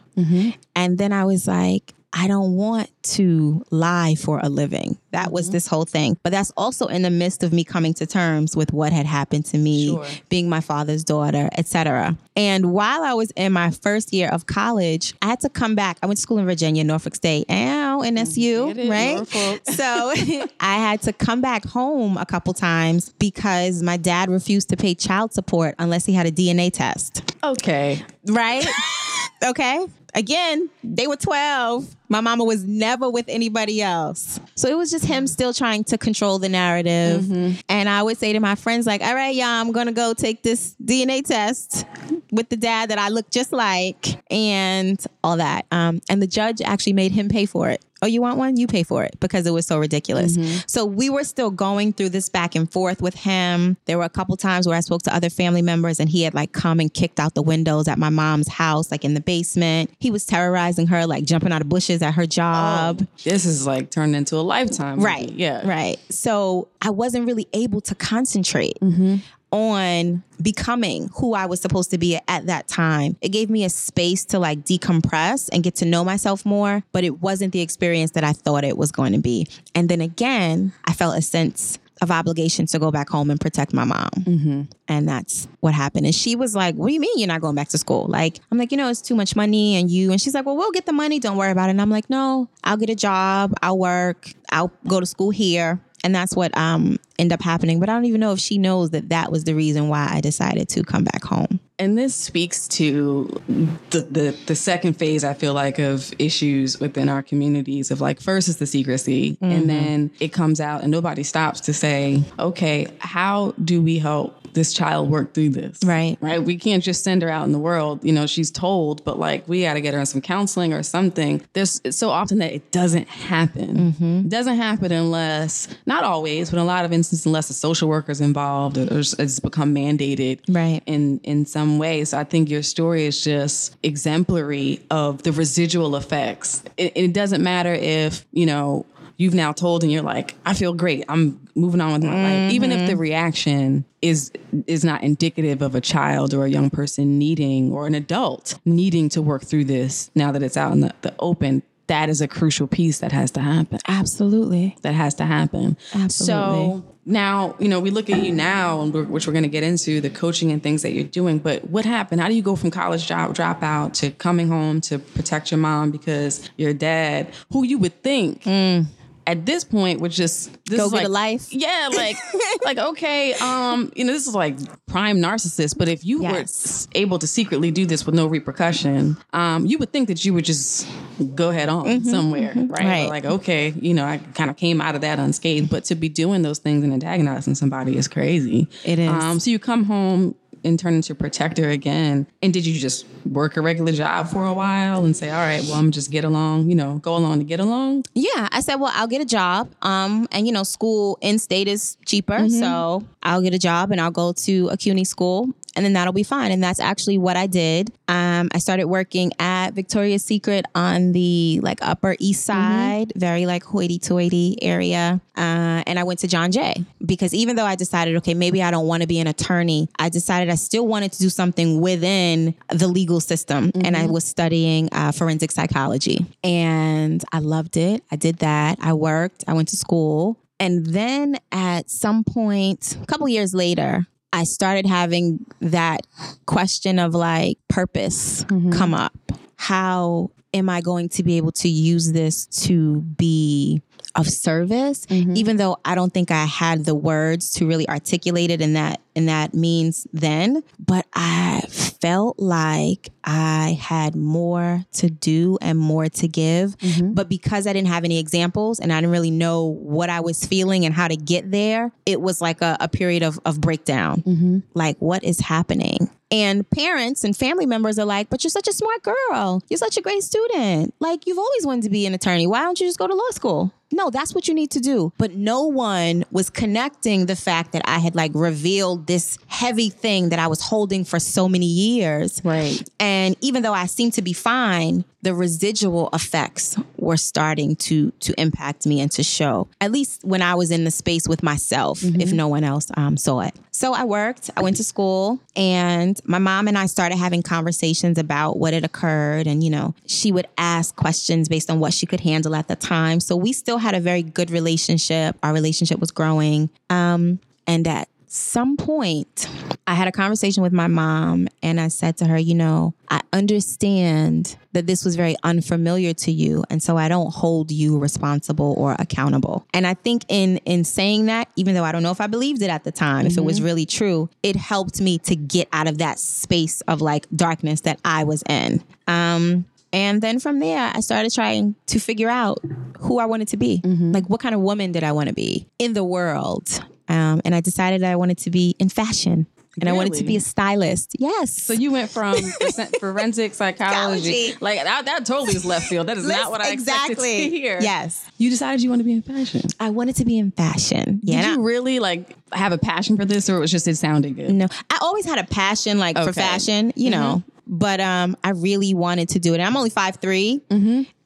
Speaker 2: And then I was like, I don't want to lie for a living. That was mm-hmm. this whole thing. But that's also in the midst of me coming to terms with what had happened to me,
Speaker 3: Sure.
Speaker 2: being my father's daughter, etc. And while I was in my first year of college, I had to come back. I went to school in Virginia, Norfolk State. Ow, NSU,
Speaker 3: mm, it,
Speaker 2: right? So I had to come back home a couple times because my dad refused to pay child support unless he had a DNA test
Speaker 3: Okay.
Speaker 2: right? okay. Again, they were 12. My mama was never with anybody else. So it was just him still trying to control the narrative. And I would say to my friends, like, all right, y'all, I'm going to go take this DNA test with the dad that I look just like and all that. Um, and the judge actually made him pay for it. Oh, you want one? You pay for it because it was so ridiculous. So we were still going through this back and forth with him. There were a couple times where I spoke to other family members and he had like come and kicked out the windows at my mom's house, like in the basement. He was terrorizing her, like jumping out of bushes at her job.
Speaker 3: This is like turned into a lifetime.
Speaker 2: Right.
Speaker 3: Yeah.
Speaker 2: Right. So I wasn't really able to concentrate
Speaker 3: Mm-hmm.
Speaker 2: On becoming who I was supposed to be at that time. It gave me a space to like decompress and get to know myself more, but it wasn't the experience that I thought it was going to be. And then again, I felt a sense of obligation to go back home and protect my mom.
Speaker 3: Mm-hmm.
Speaker 2: And that's what happened. And she was like, What do you mean you're not going back to school? Like, I'm like, You know, it's too much money. And you, and she's like, Well, we'll get the money. Don't worry about it. And I'm like, No, I'll get a job. I'll work. I'll go to school here. And that's what um ended up happening. But I don't even know if she knows that that was the reason why I decided to come back home.
Speaker 3: And this speaks to the, the the second phase I feel like of issues within our communities of like first is the secrecy and then it comes out and nobody stops to say, okay, how do we help this child work through this?
Speaker 2: Right.
Speaker 3: Right. We can't just send her out in the world. You know, she's told, but like we got to get her in some counseling or something. There's so often that it doesn't happen. Mm-hmm. It doesn't happen unless, not always, but in a lot of instances, unless a social worker's involved or it's become mandated
Speaker 2: Right.
Speaker 3: in in some ways. So I think your story is just exemplary of the residual effects. It, it doesn't matter if you know you've now told and you're like, I feel great. I'm moving on with my life. Even if the mm-hmm. reaction is is not indicative of a child or a young person needing or an adult needing to work through this now that it's out in the, the open. That is a crucial piece that has to happen
Speaker 2: Absolutely.
Speaker 3: that has to happen.
Speaker 2: Absolutely.
Speaker 3: So now, you know, we look at you now, which we're going to get into the coaching and things that you're doing. But what happened? How do you go from college job dropout to coming home to protect your mom because your dad, who you would think. Mm. At this point, would just this.
Speaker 2: Go
Speaker 3: is
Speaker 2: get
Speaker 3: like,
Speaker 2: a life.
Speaker 3: Yeah, like, like okay, um, you know, this is like prime narcissist. But if you were
Speaker 2: Yes.
Speaker 3: s- able to secretly do this with no repercussion, um, you would think that you would just go head on somewhere, right?
Speaker 2: Mm-hmm. Right.
Speaker 3: Like, okay, you know, I kind of came out of that unscathed, but to be doing those things and antagonizing somebody is crazy.
Speaker 2: It is.
Speaker 3: Um, so you come home and turn into protector again. And did you just work a regular job for a while and say, all right, well, I'm just get along, you know, go along to get along?
Speaker 2: Yeah, I said, well, I'll get a job. Um, and you know, school in state is cheaper, so I'll get a job and I'll go to a CUNY school, and then that'll be fine. And that's actually what I did. Um, I started working at Victoria's Secret on the like Upper East Side, very like hoity-toity area. Uh, and I went to John Jay because even though I decided, okay, maybe I don't want to be an attorney, I decided I still wanted to do something within the legal system, and I was studying uh, forensic psychology, and I loved it. I did that. I worked. I went to school, and then at some point, a couple years later. I started having that question of like purpose mm-hmm. come up. How am I going to be able to use this to be of service, mm-hmm. even though I don't think I had the words to really articulate it in that in that means then. But I felt like I had more to do and more to give. Mm-hmm. But because I didn't have any examples and I didn't really know what I was feeling and how to get there, it was like a, a period of, of breakdown. Mm-hmm. Like, what is happening? And parents and family members are like, but you're such a smart girl. You're such a great student. Like, you've always wanted to be an attorney. Why don't you just go to law school? No, that's what you need to do. But no one was connecting the fact that I had like revealed this heavy thing that I was holding for so many years.
Speaker 3: Right.
Speaker 2: And even though I seemed to be fine, the residual effects were starting to to impact me and to show. At least when I was in the space with myself, if no one else um, saw it. So I worked. I went to school, and my mom and I started having conversations about what had occurred. And you know, she would ask questions based on what she could handle at the time. So we still had a very good relationship. Our relationship was growing. Um, and at some point, I had a conversation with my mom and I said to her, you know, I understand that this was very unfamiliar to you and so I don't hold you responsible or accountable. And I think in in saying that, even though I don't know if I believed it at the time, if it was really true, it helped me to get out of that space of like darkness that I was in. Um and then from there, I started trying to figure out who I wanted to be. Like, what kind of woman did I want to be in the world? Um, and I decided I wanted to be in fashion and I wanted to be a stylist. Yes.
Speaker 3: So you went from forensic psychology, like that, that totally is left field. That is not what I expected to hear.
Speaker 2: Yes.
Speaker 3: You decided you want to be in fashion.
Speaker 2: I wanted to be in fashion. Yeah.
Speaker 3: Did you really like have a passion for this, or it was just it sounded good?
Speaker 2: No, I always had a passion like for fashion, you know, but um, I really wanted to do it. I'm only 5'3",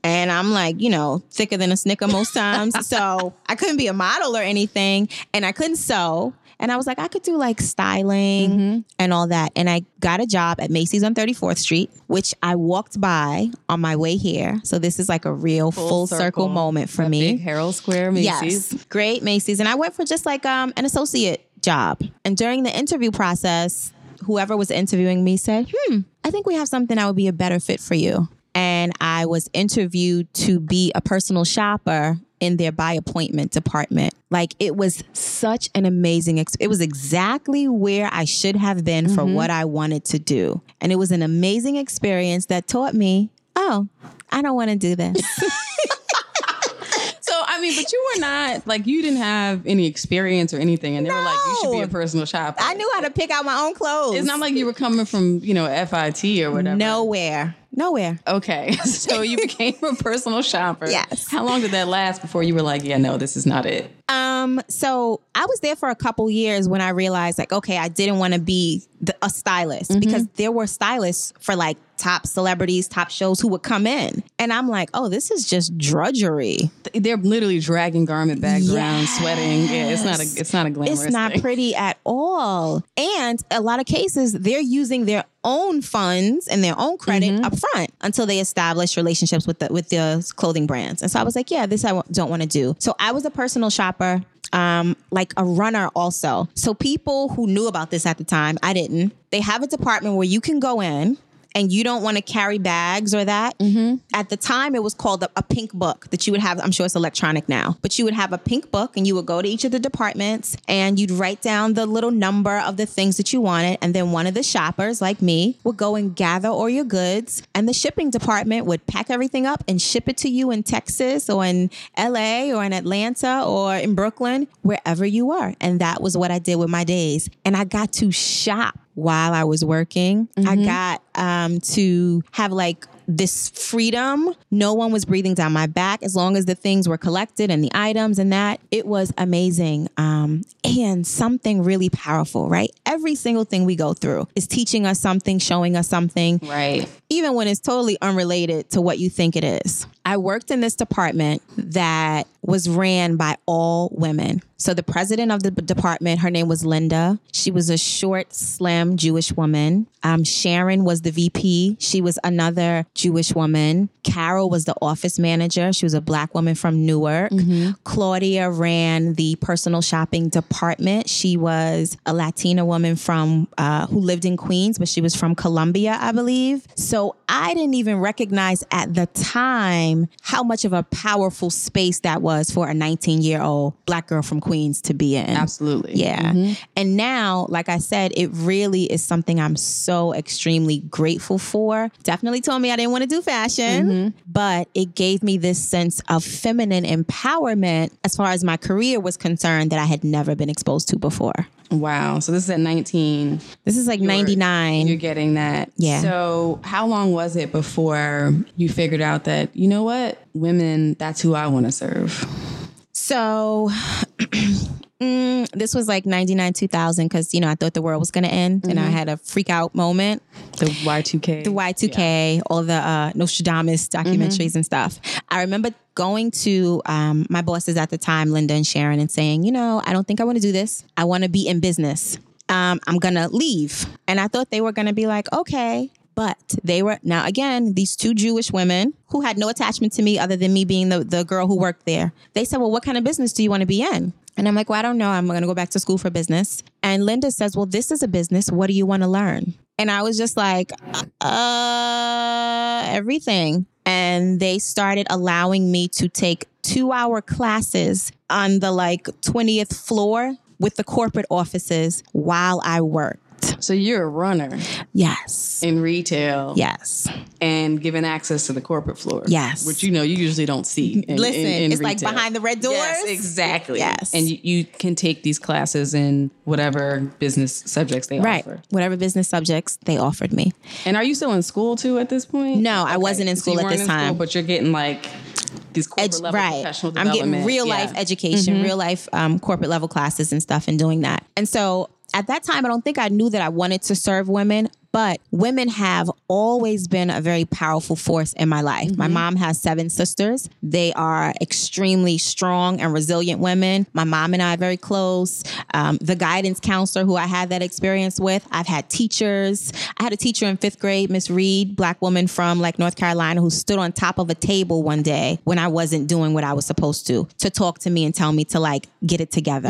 Speaker 2: and I'm like, you know, thicker than a snicker most times. so I couldn't be a model or anything, and I couldn't sew. And I was like, I could do like styling and all that. And I got a job at Macy's on 34th Street, which I walked by on my way here. So this is like a real full, circle. moment for me.
Speaker 3: Big Herald Square Macy's.
Speaker 2: Yes, great Macy's, and I went for just like um, an associate job. And during the interview process, whoever was interviewing me said, "Hmm, I think we have something that would be a better fit for you." And I was interviewed to be a personal shopper in their by appointment department. Like it was such an amazing ex- it was exactly where I should have been for what I wanted to do. And it was an amazing experience that taught me, "Oh, I don't want to do this."
Speaker 3: I mean, but you were not like you didn't have any experience or anything, and they were like, you should be a personal shopper.
Speaker 2: I knew how to pick out my own clothes.
Speaker 3: It's not like you were coming from you know FIT or whatever.
Speaker 2: Nowhere. Nowhere.
Speaker 3: Okay, so you became a personal shopper.
Speaker 2: Yes.
Speaker 3: How long did that last before you were like, yeah, no, this is not it?
Speaker 2: Um, so I was there for a couple years when I realized like, okay, I didn't want to be the, a stylist because there were stylists for like top celebrities, top shows who would come in. And I'm like, oh, this is just drudgery.
Speaker 3: They're literally dragging garment bags around, sweating. Yeah, it's not a it's not a glamorous.
Speaker 2: It's not
Speaker 3: thing.
Speaker 2: pretty at all. And a lot of cases, they're using their own funds and their own credit up front until they establish relationships with the with the clothing brands. And so I was like, yeah, this I w- don't want to do. So I was a personal shopper. Um, like a runner also. So people who knew about this at the time, I didn't. They have a department where you can go in and you don't want to carry bags or that. Mm-hmm. At the time, it was called a, a pink book that you would have. I'm sure it's electronic now, but you would have a pink book and you would go to each of the departments and you'd write down the little number of the things that you wanted. And then one of the shoppers, like me, would go and gather all your goods. And the shipping department would pack everything up and ship it to you in Texas or in LA or in Atlanta or in Brooklyn, wherever you were. And that was what I did with my days. And I got to shop while I was working. I mm-hmm. got um, to have like this freedom. No one was breathing down my back as long as the things were collected and the items and that. It was amazing. Um, and something really powerful, right? Every single thing we go through is teaching us something, showing us something
Speaker 3: right.
Speaker 2: even when it's totally unrelated to what you think it is. I worked in this department that was ran by all women. So the president of the department, her name was Linda. She was a short, slim Jewish woman. Um, Sharon was the VP. She was another Jewish woman. Carol was the office manager. She was a black woman from Newark. Claudia ran the personal shopping department. She was a Latina woman from uh, who lived in Queens, but she was from Colombia, I believe. So I didn't even recognize at the time how much of a powerful space that was for a 19 year old black girl from Queens to be in.
Speaker 3: Absolutely.
Speaker 2: Yeah. Mm-hmm. And now, like I said, it really is something I'm so extremely grateful for. Definitely told me I didn't want to do fashion, mm-hmm. but it gave me this sense of feminine empowerment as far as my career was concerned that I had never been exposed to before.
Speaker 3: Wow. So this is at 19.
Speaker 2: This is like
Speaker 3: You're
Speaker 2: 99.
Speaker 3: getting that.
Speaker 2: Yeah.
Speaker 3: So how long was it before you figured out that, you know what? Women, that's who I want to serve.
Speaker 2: So mm, this was like 99, 2000, because, you know, I thought the world was going to end and I had a freak out moment.
Speaker 3: The Y2K.
Speaker 2: the Y2K, all the uh, Nostradamus documentaries and stuff. I remember going to um, my bosses at the time, Linda and Sharon, and saying, you know, I don't think I want to do this. I want to be in business. Um, I'm going to leave. And I thought they were going to be like, okay. But they were, now again, these two Jewish women who had no attachment to me other than me being the, the girl who worked there. They said, well, what kind of business do you want to be in? And I'm like, well, I don't know. I'm going to go back to school for business. And Linda says, well, this is a business. What do you want to learn? And I was just like, uh, everything. And they started allowing me to take two hour classes on the like 20th floor with the corporate offices while I worked.
Speaker 3: So you're a runner
Speaker 2: Yes.
Speaker 3: in retail
Speaker 2: Yes.
Speaker 3: and given access to the corporate floor.
Speaker 2: Yes.
Speaker 3: Which you know you usually don't see. in-
Speaker 2: Listen,
Speaker 3: in- in
Speaker 2: it's like behind the red doors.
Speaker 3: Yes, exactly.
Speaker 2: Yes.
Speaker 3: And you, you can take these classes in whatever business subjects they
Speaker 2: Right.
Speaker 3: offer.
Speaker 2: Whatever business subjects they offered me.
Speaker 3: And are you still in school too at this point?
Speaker 2: No, I wasn't in
Speaker 3: So
Speaker 2: school
Speaker 3: you
Speaker 2: at this
Speaker 3: in school,
Speaker 2: time.
Speaker 3: but you're getting like these corporate
Speaker 2: Ed-
Speaker 3: level
Speaker 2: right.
Speaker 3: professional
Speaker 2: I'm getting real
Speaker 3: Yeah. Mm-hmm.
Speaker 2: life education, real life um, corporate level classes and stuff, and doing that. And so at that time, I don't think I knew that I wanted to serve women. But women have always been a very powerful force in my life. My mom has seven sisters. They are extremely strong and resilient women. My mom and I are very close. Um, the guidance counselor who I had that experience with, I've had teachers. I had a teacher in fifth grade, Miss Reed, black woman from like North Carolina, who stood on top of a table one day when I wasn't doing what I was supposed to, to talk to me and tell me to like get it together.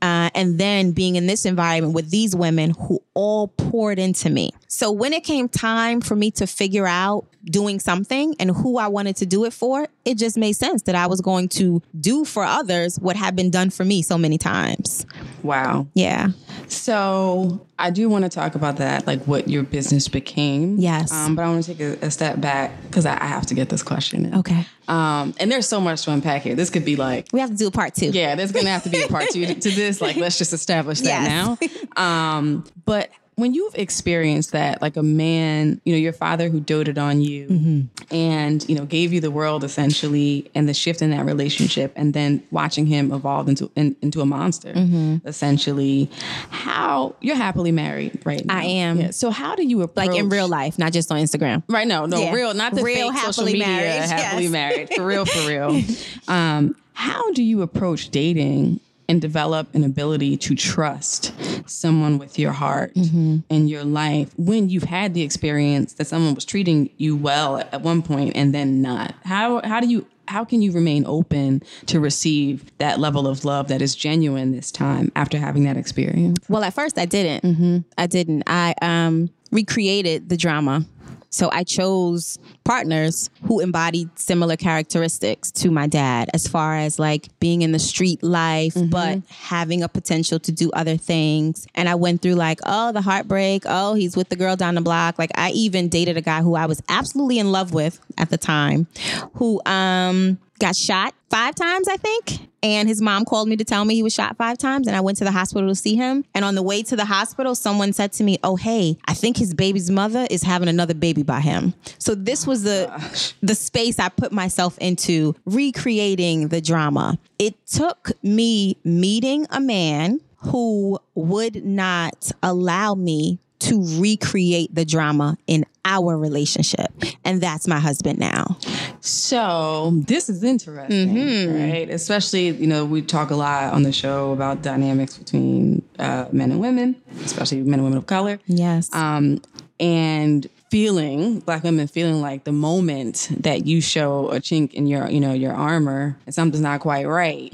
Speaker 2: Uh, and then being in this environment with these women who all poured into me. So when it came time for me to figure out doing something and who I wanted to do it for, it just made sense that I was going to do for others what had been done for me so many times.
Speaker 3: Wow.
Speaker 2: Yeah.
Speaker 3: So I do want to talk about that, like what your business became.
Speaker 2: Yes.
Speaker 3: Um, but I want to take a, a step back because I, I have to get this question in.
Speaker 2: Okay.
Speaker 3: Um, and there's so much to unpack here. This could be like,
Speaker 2: We have to do a part two.
Speaker 3: yeah, there's gonna have to be a part two to, to this. Like, let's just establish that
Speaker 2: Yes.
Speaker 3: now. Um, but when you've experienced that, like a man, you know, your father who doted on you
Speaker 2: Mm-hmm.
Speaker 3: and, you know, gave you the world essentially and the shift in that relationship and then watching him evolve into in, into a monster,
Speaker 2: Mm-hmm.
Speaker 3: essentially, how you're happily married right now.
Speaker 2: I am.
Speaker 3: Yeah. So how do you approach
Speaker 2: Like in real life, not just on Instagram.
Speaker 3: Right, no, no,
Speaker 2: Yeah.
Speaker 3: real, not the
Speaker 2: Real
Speaker 3: fake social media
Speaker 2: married,
Speaker 3: happily
Speaker 2: yes.
Speaker 3: married, for real, for real. um, how do you approach dating and develop an ability to trust someone with your heart
Speaker 2: Mm-hmm.
Speaker 3: and your life when you've had the experience that someone was treating you well at, at one point and then not? How how do you how can you remain open to receive that level of love that is genuine this time after having that experience?
Speaker 2: Well, at first I didn't. I didn't. I um, recreated the drama. So I chose partners who embodied similar characteristics to my dad as far as like being in the street life, but having a potential to do other things. And I went through like, oh, the heartbreak. Oh, he's with the girl down the block. Like I even dated a guy who I was absolutely in love with at the time who um got shot five times, I think. And his mom called me to tell me he was shot five times. And I went to the hospital to see him. And on the way to the hospital, someone said to me, Oh, hey, I think his baby's mother is having another baby by him. So this oh was the the space I put myself into recreating the drama. It took me meeting a man who would not allow me to recreate the drama in our relationship. And that's my husband now.
Speaker 3: So this is interesting,
Speaker 2: Mm-hmm.
Speaker 3: right? Especially, you know, we talk a lot on the show about dynamics between uh, men and women, especially men and women of color.
Speaker 2: Yes.
Speaker 3: Um, and feeling black women feeling like the moment that you show a chink in your you know your armor and something's not quite right.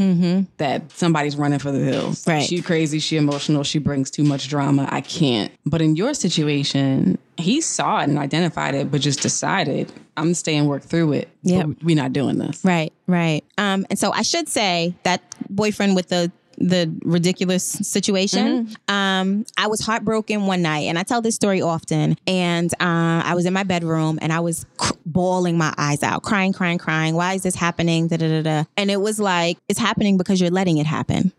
Speaker 3: That somebody's running for the hills.
Speaker 2: Right.
Speaker 3: she crazy she emotional she brings too much drama. I can't. But in your situation he saw it and identified it but just decided i'm staying work through it yeah we're not doing this.
Speaker 2: Right, right. Um, and so I should say that boyfriend with the the ridiculous situation. Um, I was heartbroken one night, and I tell this story often. And uh, I was in my bedroom, and I was cr- bawling my eyes out, crying, crying, crying. Why is this happening? Da da da da. And it was like it's happening because you're letting it happen.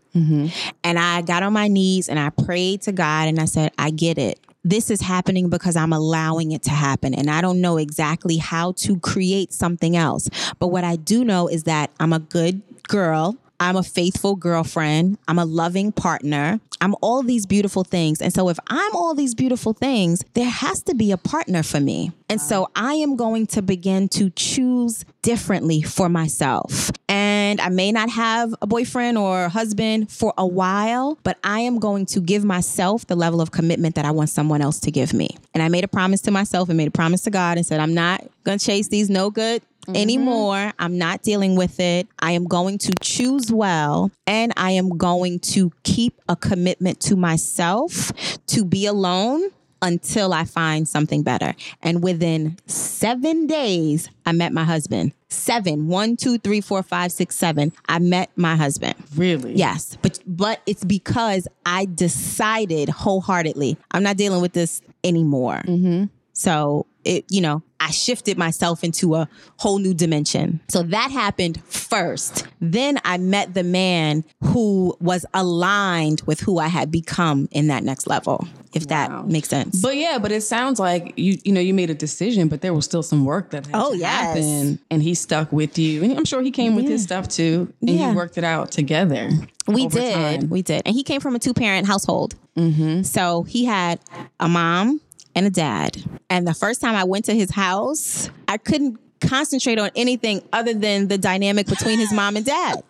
Speaker 2: And I got on my knees and I prayed to God, and I said, I get it this is happening because I'm allowing it to happen. And I don't know exactly how to create something else. But what I do know is that I'm a good girl. I'm a faithful girlfriend. I'm a loving partner. I'm all these beautiful things. And so, if I'm all these beautiful things, there has to be a partner for me. And so, I am going to begin to choose differently for myself. And I may not have a boyfriend or a husband for a while, but I am going to give myself the level of commitment that I want someone else to give me. And I made a promise to myself and made a promise to God and said, I'm not going to chase these no good Mm-hmm. anymore. I'm not dealing with it. I am going to choose well and I am going to keep a commitment to myself to be alone until I find something better. And within seven days, I met my husband. Seven, one, two, three, four, five, six, seven. I met my husband.
Speaker 3: really
Speaker 2: Yes, but but it's because I decided wholeheartedly I'm not dealing with this anymore. Mm-hmm. So it, you know, I shifted myself into a whole new dimension. So that happened first. Then I met the man who was aligned with who I had become in that next level. If
Speaker 3: Wow.
Speaker 2: that makes sense.
Speaker 3: But yeah, but it sounds like you you know you made a decision, but there was still some work that had
Speaker 2: Oh,
Speaker 3: to
Speaker 2: yes.
Speaker 3: happen, and he stuck with you, and I'm sure he came with his stuff too, and
Speaker 2: Yeah.
Speaker 3: you worked it out together.
Speaker 2: We did.
Speaker 3: time.
Speaker 2: We did. And he came from a two parent household. Mm-hmm. So he had a mom and a dad. And the first time I went to his house, I couldn't concentrate on anything other than the dynamic between his mom and dad.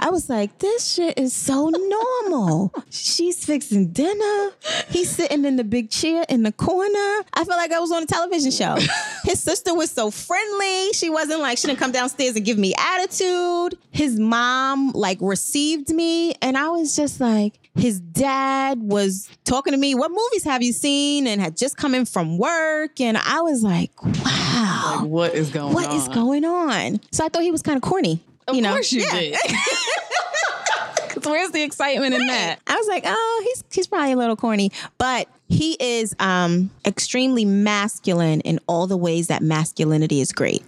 Speaker 2: I was like, this shit is so normal. She's fixing dinner. He's sitting in the big chair in the corner. I felt like I was on a television show. His sister was so friendly. She wasn't like, she didn't come downstairs and give me attitude. His mom like received me. And I was just like, his dad was talking to me, what movies have you seen? And had just come in from work. And I was like, wow.
Speaker 3: Like, what is going
Speaker 2: What
Speaker 3: on?
Speaker 2: What is going on? So I thought he was kind of corny.
Speaker 3: Of
Speaker 2: you know?
Speaker 3: course you
Speaker 2: Yeah.
Speaker 3: did. where's the excitement in that?
Speaker 2: I was like, oh, he's he's probably a little corny, but he is um extremely masculine in all the ways that masculinity is great.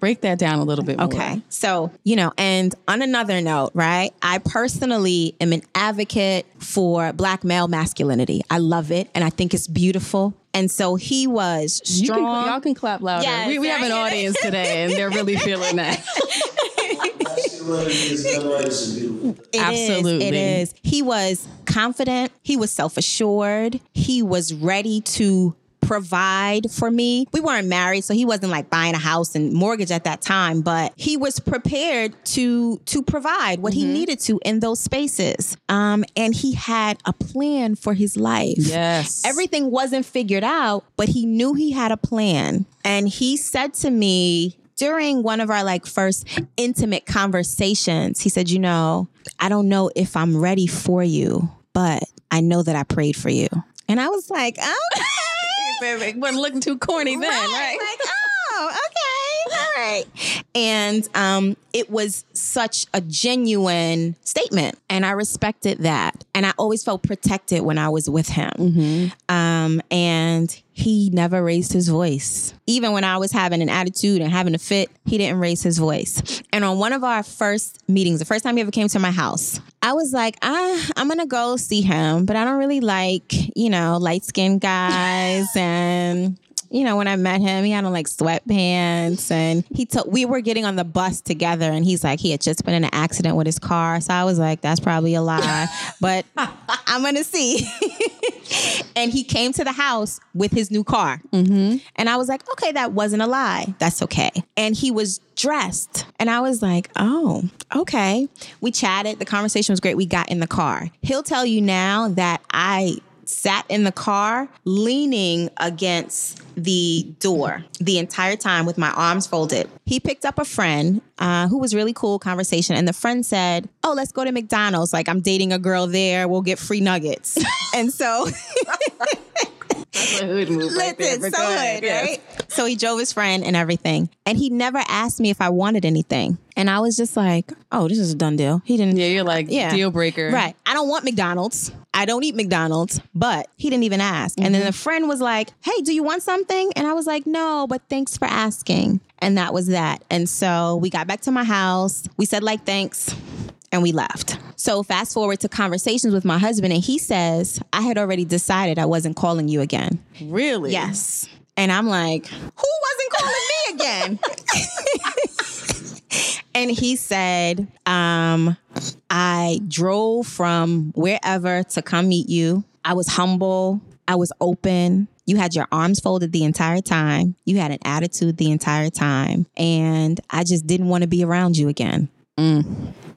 Speaker 3: Break that down a little bit more.
Speaker 2: Okay. So, you know, and on another note, right? I personally am an advocate for black male masculinity. I love it and I think it's beautiful. And so he was
Speaker 3: You can,
Speaker 2: strong.
Speaker 3: y'all can clap louder.
Speaker 2: Yes,
Speaker 3: we, we have an audience today, and they're really feeling that.
Speaker 4: Masculinity is otherwise is beautiful.
Speaker 2: It is,
Speaker 3: Absolutely.
Speaker 2: it is. He was confident. He was self assured. He was ready to provide for me. We weren't married, so he wasn't like buying a house and mortgage at that time, but he was prepared to to provide what he needed to in those spaces. Um, and he had a plan for his life.
Speaker 3: Yes.
Speaker 2: Everything wasn't figured out, but he knew he had a plan. And he said to me during one of our like first intimate conversations, he said, "You know, I don't know if I'm ready for you, but I know that I prayed for you." And I was like, "Okay."
Speaker 3: wasn't looking too corny then, right?
Speaker 2: Like, oh, okay, all right. And um, it was such a genuine statement, and I respected that. And I always felt protected when I was with him. Um, and he never raised his voice. Even when I was having an attitude and having a fit, he didn't raise his voice. And on one of our first meetings, the first time he ever came to my house, I was like, ah, I'm gonna go see him, but I don't really like, you know, light skinned guys. and, you know, when I met him, he had on like sweatpants and he took, we were getting on the bus together and he's like, he had just been in an accident with his car. So I was like, that's probably a lie, but I'm gonna see. and he came to the house with his new car. And I was like, okay, that wasn't a lie. That's okay. And he was dressed. And I was like, oh, okay. We chatted. The conversation was great. We got in the car. He'll tell you now that I sat in the car leaning against the door the entire time with my arms folded. He picked up a friend uh, who was really cool conversation, and the friend said, "Oh, let's go to McDonald's. Like I'm dating a girl there. We'll get free nuggets." and so.
Speaker 3: That's a hood move right there.
Speaker 2: Listen,
Speaker 3: but
Speaker 2: so
Speaker 3: ahead, yes.
Speaker 2: right? So he drove his friend and everything. And he never asked me if I wanted anything. And I was just like, oh, this is a done deal. He didn't.
Speaker 3: Yeah, you're like
Speaker 2: Yeah.
Speaker 3: deal breaker.
Speaker 2: Right. I don't want McDonald's. I don't eat McDonald's, but he didn't even ask. And
Speaker 3: Mm-hmm.
Speaker 2: then the friend was like, hey, do you want something? And I was like, no, but thanks for asking. And that was that. And so we got back to my house. We said, like, thanks. And we left. So fast forward to conversations with my husband, and he says, I had already decided I wasn't calling you again.
Speaker 3: Really?
Speaker 2: Yes. And I'm like, who wasn't calling me again? and he said, um, I drove from wherever to come meet you. I was humble. I was open. You had your arms folded the entire time. You had an attitude the entire time. And I just didn't want to be around you again.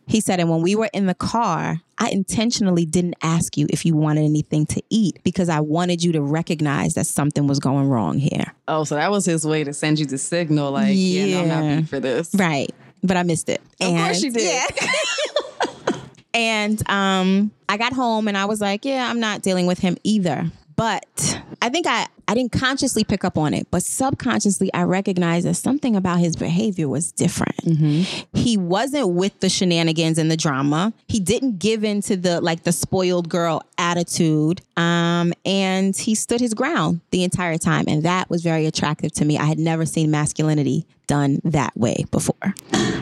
Speaker 2: He said, and when we were in the car, I intentionally didn't ask you if you wanted anything to eat because I wanted you to recognize that something was going wrong here.
Speaker 3: Oh, so that was his way to send you the signal, like, yeah, no, I'm not
Speaker 2: Yeah.
Speaker 3: beat for this.
Speaker 2: Right. But I missed it.
Speaker 3: Of course
Speaker 2: And-
Speaker 3: you did.
Speaker 2: Yeah. and um, I got home and I was like, yeah, I'm not dealing with him either. But I think I, I didn't consciously pick up on it, but subconsciously I recognized that something about his behavior was different. Mm-hmm. He wasn't with the shenanigans and the drama. He didn't give in to the like the spoiled girl attitude. Um, and he stood his ground the entire time. And that was very attractive to me. I had never seen masculinity done that way before.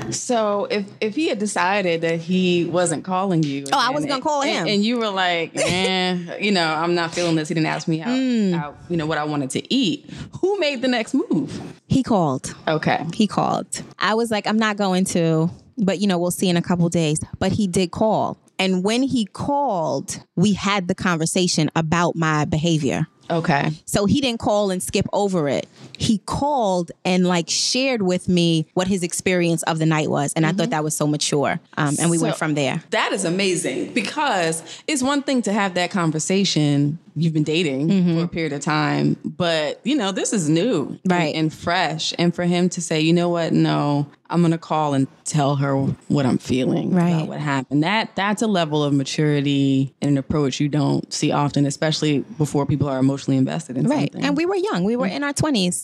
Speaker 3: So if if he had decided that he wasn't calling you,
Speaker 2: Oh, I wasn't gonna call
Speaker 3: and-
Speaker 2: him.
Speaker 3: and you were like, eh, you know, I'm not feeling this. He didn't ask me how,
Speaker 2: Mm.
Speaker 3: how, you know, what I wanted to eat. Who made the next move?
Speaker 2: He called.
Speaker 3: Okay.
Speaker 2: He called. I was like, I'm not going to, but you know, we'll see in a couple days. But he did call. And when he called, we had the conversation about my behavior.
Speaker 3: Okay.
Speaker 2: So he didn't call and skip over it. He called and like shared with me what his experience of the night was. And I thought that was so mature. Um, and we went from there.
Speaker 3: That is amazing because it's one thing to have that conversation. You've been dating
Speaker 2: Mm-hmm.
Speaker 3: for a period of time, but you know, this is new and-
Speaker 2: Right.
Speaker 3: and, fresh. And for him to say, you know what, no, I'm going to call and tell her what I'm feeling
Speaker 2: Right.
Speaker 3: about what happened. That That's a level of maturity and an approach you don't see often, especially before people are emotionally invested in
Speaker 2: Right.
Speaker 3: something.
Speaker 2: And we were young. We were in our 20s,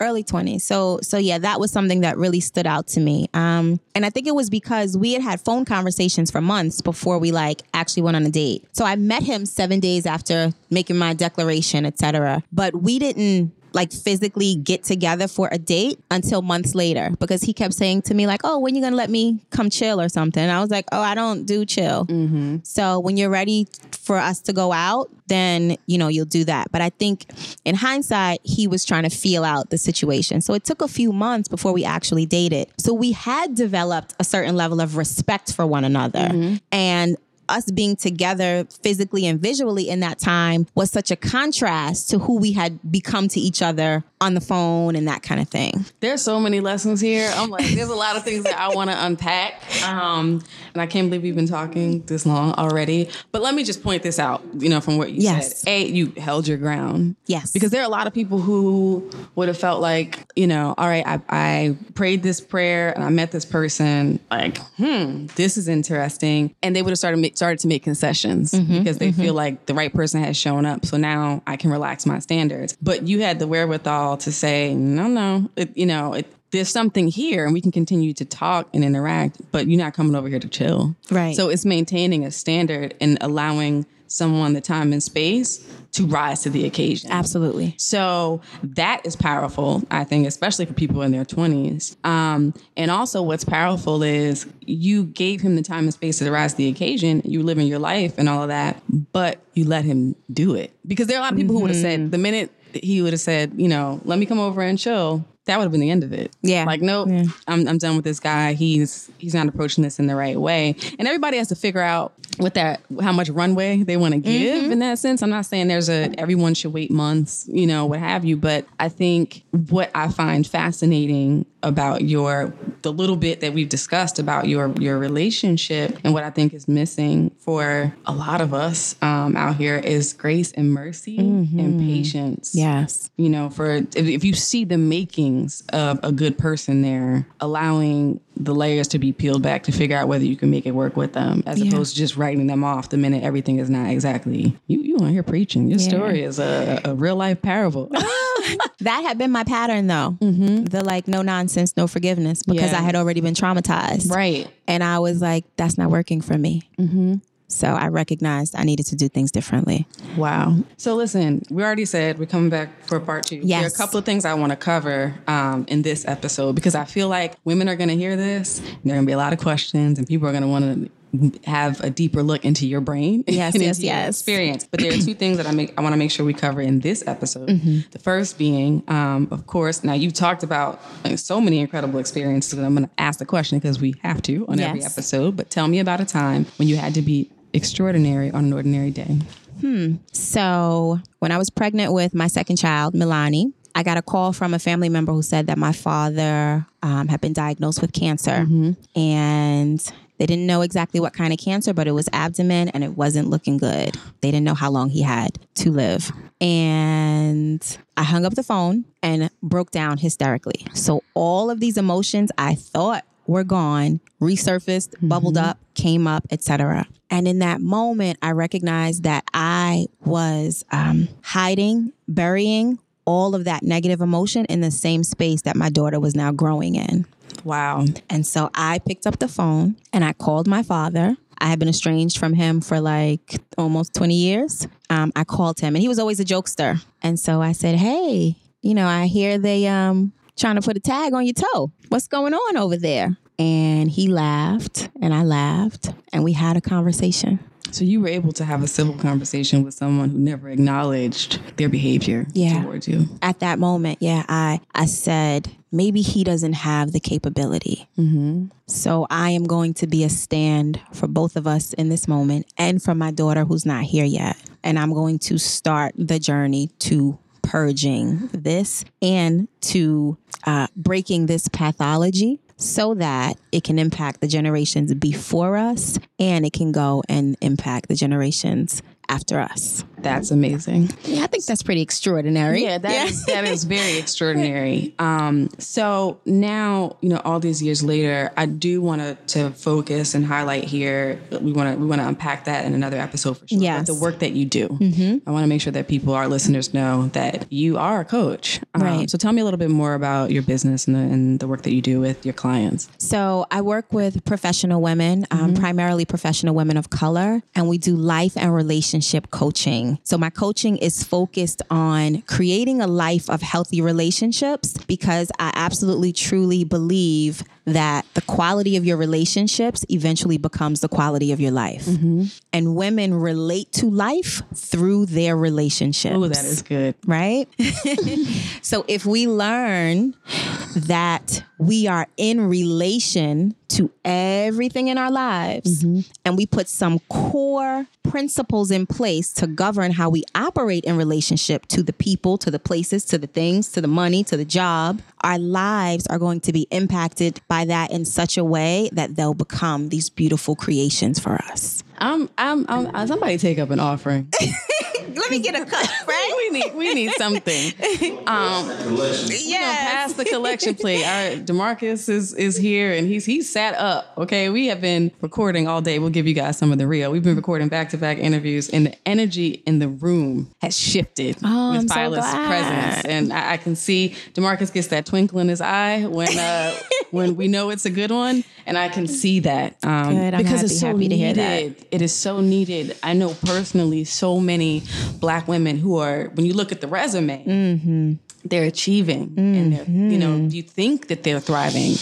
Speaker 2: early 20s. So so yeah, that was something that really stood out to me. Um and I think it was because we had had phone conversations for months before we like actually went on a date. So I met him 7 days after making my declaration, etc. But we didn't like physically get together for a date until months later because he kept saying to me like, "Oh, when you to let me come chill or something?" And I was like, "Oh, I don't do chill." Mm-hmm. So when you're ready for us to go out, then you know you'll do that. But I think in hindsight, he was trying to feel out the situation. So it took a few months before we actually dated. So we had developed a certain level of respect for one another, mm-hmm. and us being together physically and visually in that time was such a contrast to who we had become to each other on the phone and that kind of thing.
Speaker 3: There's so many lessons here. I'm like, there's a lot of things that I want to unpack. Um, and I can't believe we've been talking this long already. But let me just point this out, you know, from what you
Speaker 2: Yes.
Speaker 3: said. A, you held your ground.
Speaker 2: Yes.
Speaker 3: Because there are a lot of people who would have felt like, you know, all right, I, I prayed this prayer and I met this person. Like, hmm, this is interesting. And they would have started, started to make concessions mm-hmm, because they mm-hmm. feel like the right person has shown up. So now I can relax my standards. But you had the wherewithal to say, no, no, it, you know, it, there's something here and we can continue to talk and interact, but you're not coming over here to chill.
Speaker 2: Right.
Speaker 3: So it's maintaining a standard and allowing someone the time and space to rise to the occasion.
Speaker 2: Absolutely.
Speaker 3: So that is powerful, I think, especially for people in their 20s. Um, and also, what's powerful is you gave him the time and space to rise to the occasion. You live in your life and all of that, but you let him do it. Because there are a lot of people who would have said, the minute he would have said, you know, let me come over and chill, that would have been the end of it.
Speaker 2: Yeah.
Speaker 3: Like, nope,
Speaker 2: Yeah.
Speaker 3: I'm, I'm done with this guy. He's he's not approaching this in the right way. And everybody has to figure out what that how much runway they want to give
Speaker 2: Mm-hmm.
Speaker 3: in that sense. I'm not saying there's a everyone should wait months, you know, what have you, but I think what I find fascinating about your the little bit that we've discussed about your your relationship and what I think is missing for a lot of us um, out here is grace and mercy and patience.
Speaker 2: Yes.
Speaker 3: You know, for if, if you see the makings of a good person there, allowing the layers to be peeled back to figure out whether you can make it work with them, as
Speaker 2: Yeah.
Speaker 3: opposed to just writing them off the minute everything is not exactly you. You on here preaching? Your story is a, a real life parable.
Speaker 2: That had been my pattern though. The like no nonsense, no forgiveness because
Speaker 3: Yeah.
Speaker 2: I had already been traumatized.
Speaker 3: right.
Speaker 2: And I was like, that's not working for me. So I recognized I needed to do things differently.
Speaker 3: Wow. So listen, we already said we're coming back for part two. Yes. There are a couple of things I want to cover um, in this episode because I feel like women are going to hear this. And there are going to be a lot of questions, and people are going to want to have a deeper look into your brain
Speaker 2: Yes,
Speaker 3: and
Speaker 2: yes, yes.
Speaker 3: experience. But there are two things that I make I want to make sure we cover in this episode.
Speaker 2: Mm-hmm.
Speaker 3: The first being, um, of course, now you've talked about uh, so many incredible experiences, and I'm going to ask the question because we have to on every episode. But tell me about a time when you had to be extraordinary on an ordinary day.
Speaker 2: hmm So when I was pregnant with my second child, Milani, I got a call from a family member who said that my father um, had been diagnosed with cancer. And they didn't know exactly what kind of cancer, but it was abdomen and it wasn't looking good. They didn't know how long he had to live. And I hung up the phone and broke down hysterically. So all of these emotions I thought were gone, resurfaced, bubbled up, came up, etc. And in that moment, I recognized that I was um, hiding, burying all of that negative emotion in the same space that my daughter was now growing in.
Speaker 3: Wow.
Speaker 2: And so I picked up the phone and I called my father. I had been estranged from him for like almost 20 years. Um, I called him and he was always a jokester. And so I said, Hey, you know, I hear they um trying to put a tag on your toe. What's going on over there? And he laughed and I laughed and we had a conversation.
Speaker 3: So you were able to have a civil conversation with someone who never acknowledged their behavior
Speaker 2: Yeah.
Speaker 3: towards you.
Speaker 2: At that moment, yeah, I I said maybe he doesn't have the capability. So I am going to be a stand for both of us in this moment and for my daughter who's not here yet. And I'm going to start the journey to purging this and to uh, breaking this pathology so that it can impact the generations before us and it can go and impact the generations after us.
Speaker 3: That's amazing.
Speaker 2: Yeah, I think that's pretty extraordinary.
Speaker 3: Yeah, that is that is very extraordinary. Um, so now, you know, all these years later, I do want to to focus and highlight here. We want to we want to unpack that in another episode for sure.
Speaker 2: Yes.
Speaker 3: The work that you do, I want to make sure that people, our listeners, know that you are a coach. Um,
Speaker 2: Right.
Speaker 3: So tell me a little bit more about your business and the, and the work that you do with your clients.
Speaker 2: So I work with professional women, um, primarily professional women of color, and we do life and relationship coaching. So my coaching is focused on creating a life of healthy relationships because I absolutely truly believe that the quality of your relationships eventually becomes the quality of your life. Mm-hmm. And women relate to life through their relationships
Speaker 3: Oh, that is good.
Speaker 2: right? so if we learn that we are in relation to everything in our lives mm-hmm. and we put some core principles in place to govern how we operate in relationship to the people, to the places, to the things, to the money, to the job, our lives are going to be impacted by that in such a way that they'll become these beautiful creations for us.
Speaker 3: I'm, I'm, I'm, somebody take up an offering.
Speaker 2: Let me get a cup, right?
Speaker 3: we need, we need something.
Speaker 4: Collection.
Speaker 3: you know, pass the collection plate. All right, Demarcus is is here and he's he's sat up. Okay, we have been recording all day. We'll give you guys some of the real. We've been recording back to back interviews, and the energy in the room has shifted
Speaker 2: Oh,
Speaker 3: with
Speaker 2: I'm so
Speaker 3: presence, and I, I can see Demarcus gets that twinkle in his eye when uh, when we know it's a good one, and I can see that um,
Speaker 2: Good, I'm
Speaker 3: because
Speaker 2: happy-
Speaker 3: it's so
Speaker 2: happy to hear
Speaker 3: needed.
Speaker 2: that.
Speaker 3: It is so needed. I know personally so many black women who are when you look at the resume
Speaker 2: Mm-hmm.
Speaker 3: they're achieving and they're, you know you think that they're thriving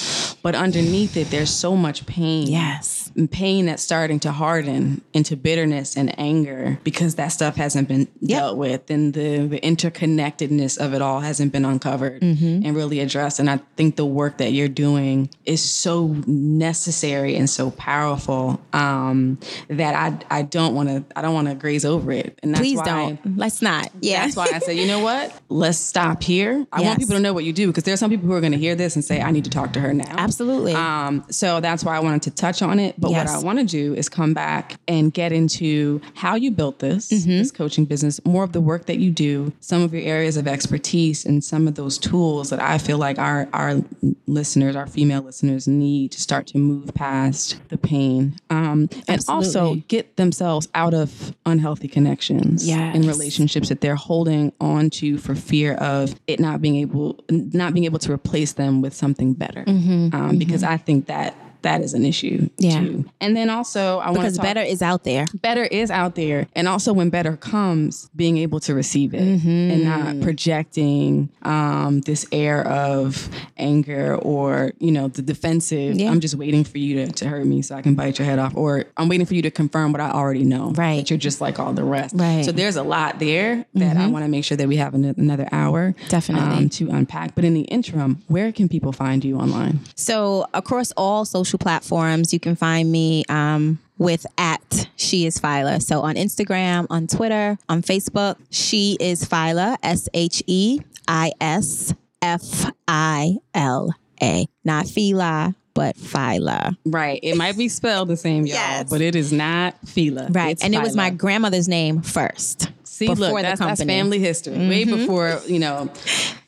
Speaker 3: but underneath it there's so much pain
Speaker 2: Yes.
Speaker 3: Pain that's starting to harden into bitterness and anger because that stuff hasn't been
Speaker 2: Yep.
Speaker 3: dealt with and the, the interconnectedness of it all hasn't been uncovered
Speaker 2: Mm-hmm.
Speaker 3: and really addressed. And I think the work that you're doing is so necessary and so powerful um, that I I don't want to I don't want to graze over it. And that's
Speaker 2: Please don't. Let's not. Yeah.
Speaker 3: That's why I said, you know what? Let's stop here. I
Speaker 2: Yes.
Speaker 3: want people to know what you do because there are some people who are going to hear this and say, I need to talk to her now.
Speaker 2: Absolutely.
Speaker 3: Um, so that's why I wanted to touch on it. But
Speaker 2: Yes.
Speaker 3: what I want to do is come back and get into how you built this,
Speaker 2: Mm-hmm.
Speaker 3: this coaching business, more of the work that you do, some of your areas of expertise, and some of those tools that I feel like our our listeners, our female listeners, need to start to move past the pain, um, and also get themselves out of unhealthy connections
Speaker 2: Yes.
Speaker 3: in relationships that they're holding on to for fear of it not being able not being able to replace them with something better. Um, Because I think that that is an issue
Speaker 2: Mm-hmm. Yeah.
Speaker 3: too. And then also I want
Speaker 2: because
Speaker 3: talk,
Speaker 2: better is out there.
Speaker 3: better is out there and also when better comes being able to receive it
Speaker 2: Mm-hmm.
Speaker 3: and not projecting um, this air of anger or you know the defensive
Speaker 2: Yeah.
Speaker 3: i'm just waiting for you to, to hurt me so i can bite your head off or i'm waiting for you to confirm what i already know
Speaker 2: Right.
Speaker 3: that you're just like all the rest
Speaker 2: Right. Mm-hmm.
Speaker 3: so there's a lot there that i want to make sure that we have an- another hour
Speaker 2: Definitely.
Speaker 3: um, to unpack but in the interim where can people find you online
Speaker 2: So across all social platforms, you can find me um, with at she is Phyla. So on Instagram, on Twitter, on Facebook, she is Phyla. S H E I S F I L A. Not Fila, but Phyla.
Speaker 3: right it might be spelled the same y'all
Speaker 2: Yes.
Speaker 3: but it is not Fila.
Speaker 2: Right.
Speaker 3: It's
Speaker 2: and it was my grandmother's name first.
Speaker 3: See,
Speaker 2: before
Speaker 3: look,
Speaker 2: the
Speaker 3: that's, that's family history. Way before you know,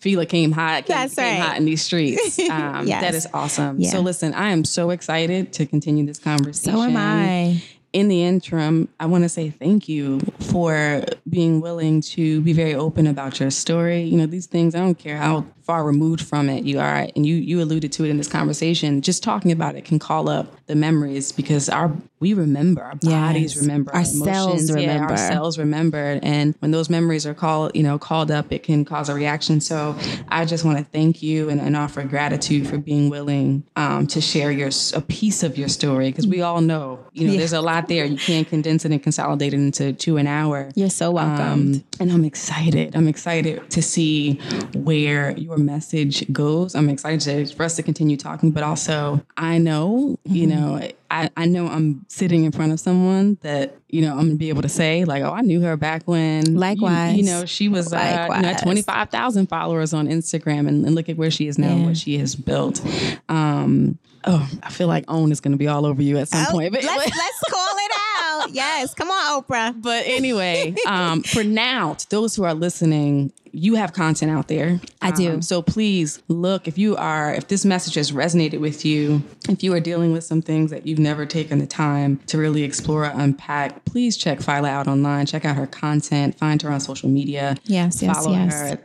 Speaker 3: Fila came hot. Came,
Speaker 2: That's right.
Speaker 3: hot in these streets. Um,
Speaker 2: Yes.
Speaker 3: That is awesome.
Speaker 2: Yeah.
Speaker 3: So listen, I am so excited to continue this conversation.
Speaker 2: So am I.
Speaker 3: In the interim, I want to say thank you for being willing to be very open about your story. You know, these things, I don't care how far removed from it you are, and you you alluded to it in this conversation. Just talking about it can call up the memories because our we remember, our bodies
Speaker 2: Yes.
Speaker 3: remember,
Speaker 2: Our cells
Speaker 3: emotions, yeah,
Speaker 2: remember.
Speaker 3: our cells remembered and when those memories are called you know called up it can cause a reaction so i just want to thank you and, and offer gratitude for being willing um, to share your a piece of your story because we all know you know
Speaker 2: Yeah.
Speaker 3: there's a lot there you can't condense it and consolidate it into two an hour
Speaker 2: You're so welcome.
Speaker 3: um, and I'm excited. I'm excited to see where your message goes. I'm excited to, for us to continue talking, but also I know, you
Speaker 2: Mm-hmm.
Speaker 3: know, I, I know I'm sitting in front of someone that, you know, I'm gonna be able to say, like, oh, I knew her back when you-
Speaker 2: Likewise.
Speaker 3: You, know, she was uh, you know, at 25,000 followers on Instagram and, and look at where she is now and
Speaker 2: Yeah.
Speaker 3: what she has built. Um, oh, I feel like OWN is gonna be all over you at some point. But
Speaker 2: Oh, let's, let's call it out. Yes. Come on, Oprah.
Speaker 3: but anyway, um, for now, to those who are listening, you have content out there.
Speaker 2: I do.
Speaker 3: Um, so please look if you are, if this message has resonated with you, if you are dealing with some things that you've never taken the time to really explore or unpack, please check Phyla out online. Check out her content. Find her on social media.
Speaker 2: Yes, yes,
Speaker 3: Follow
Speaker 2: yes.
Speaker 3: her.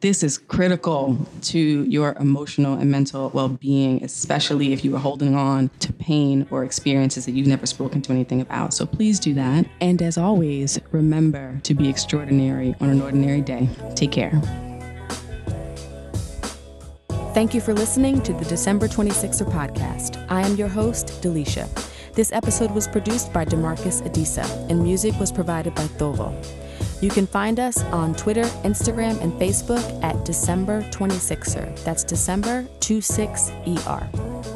Speaker 3: This is critical to your emotional and mental well-being especially if you are holding on to pain or experiences that you've never spoken to anything about so please do that and as always remember to be extraordinary on an ordinary day take care
Speaker 1: Thank you for listening to the December 26er podcast. I am your host, Delisha. This episode was produced by Demarcus Adisa, and music was provided by Thovo. You can find us on Twitter, Instagram, and Facebook at December 26er. That's December 26ER.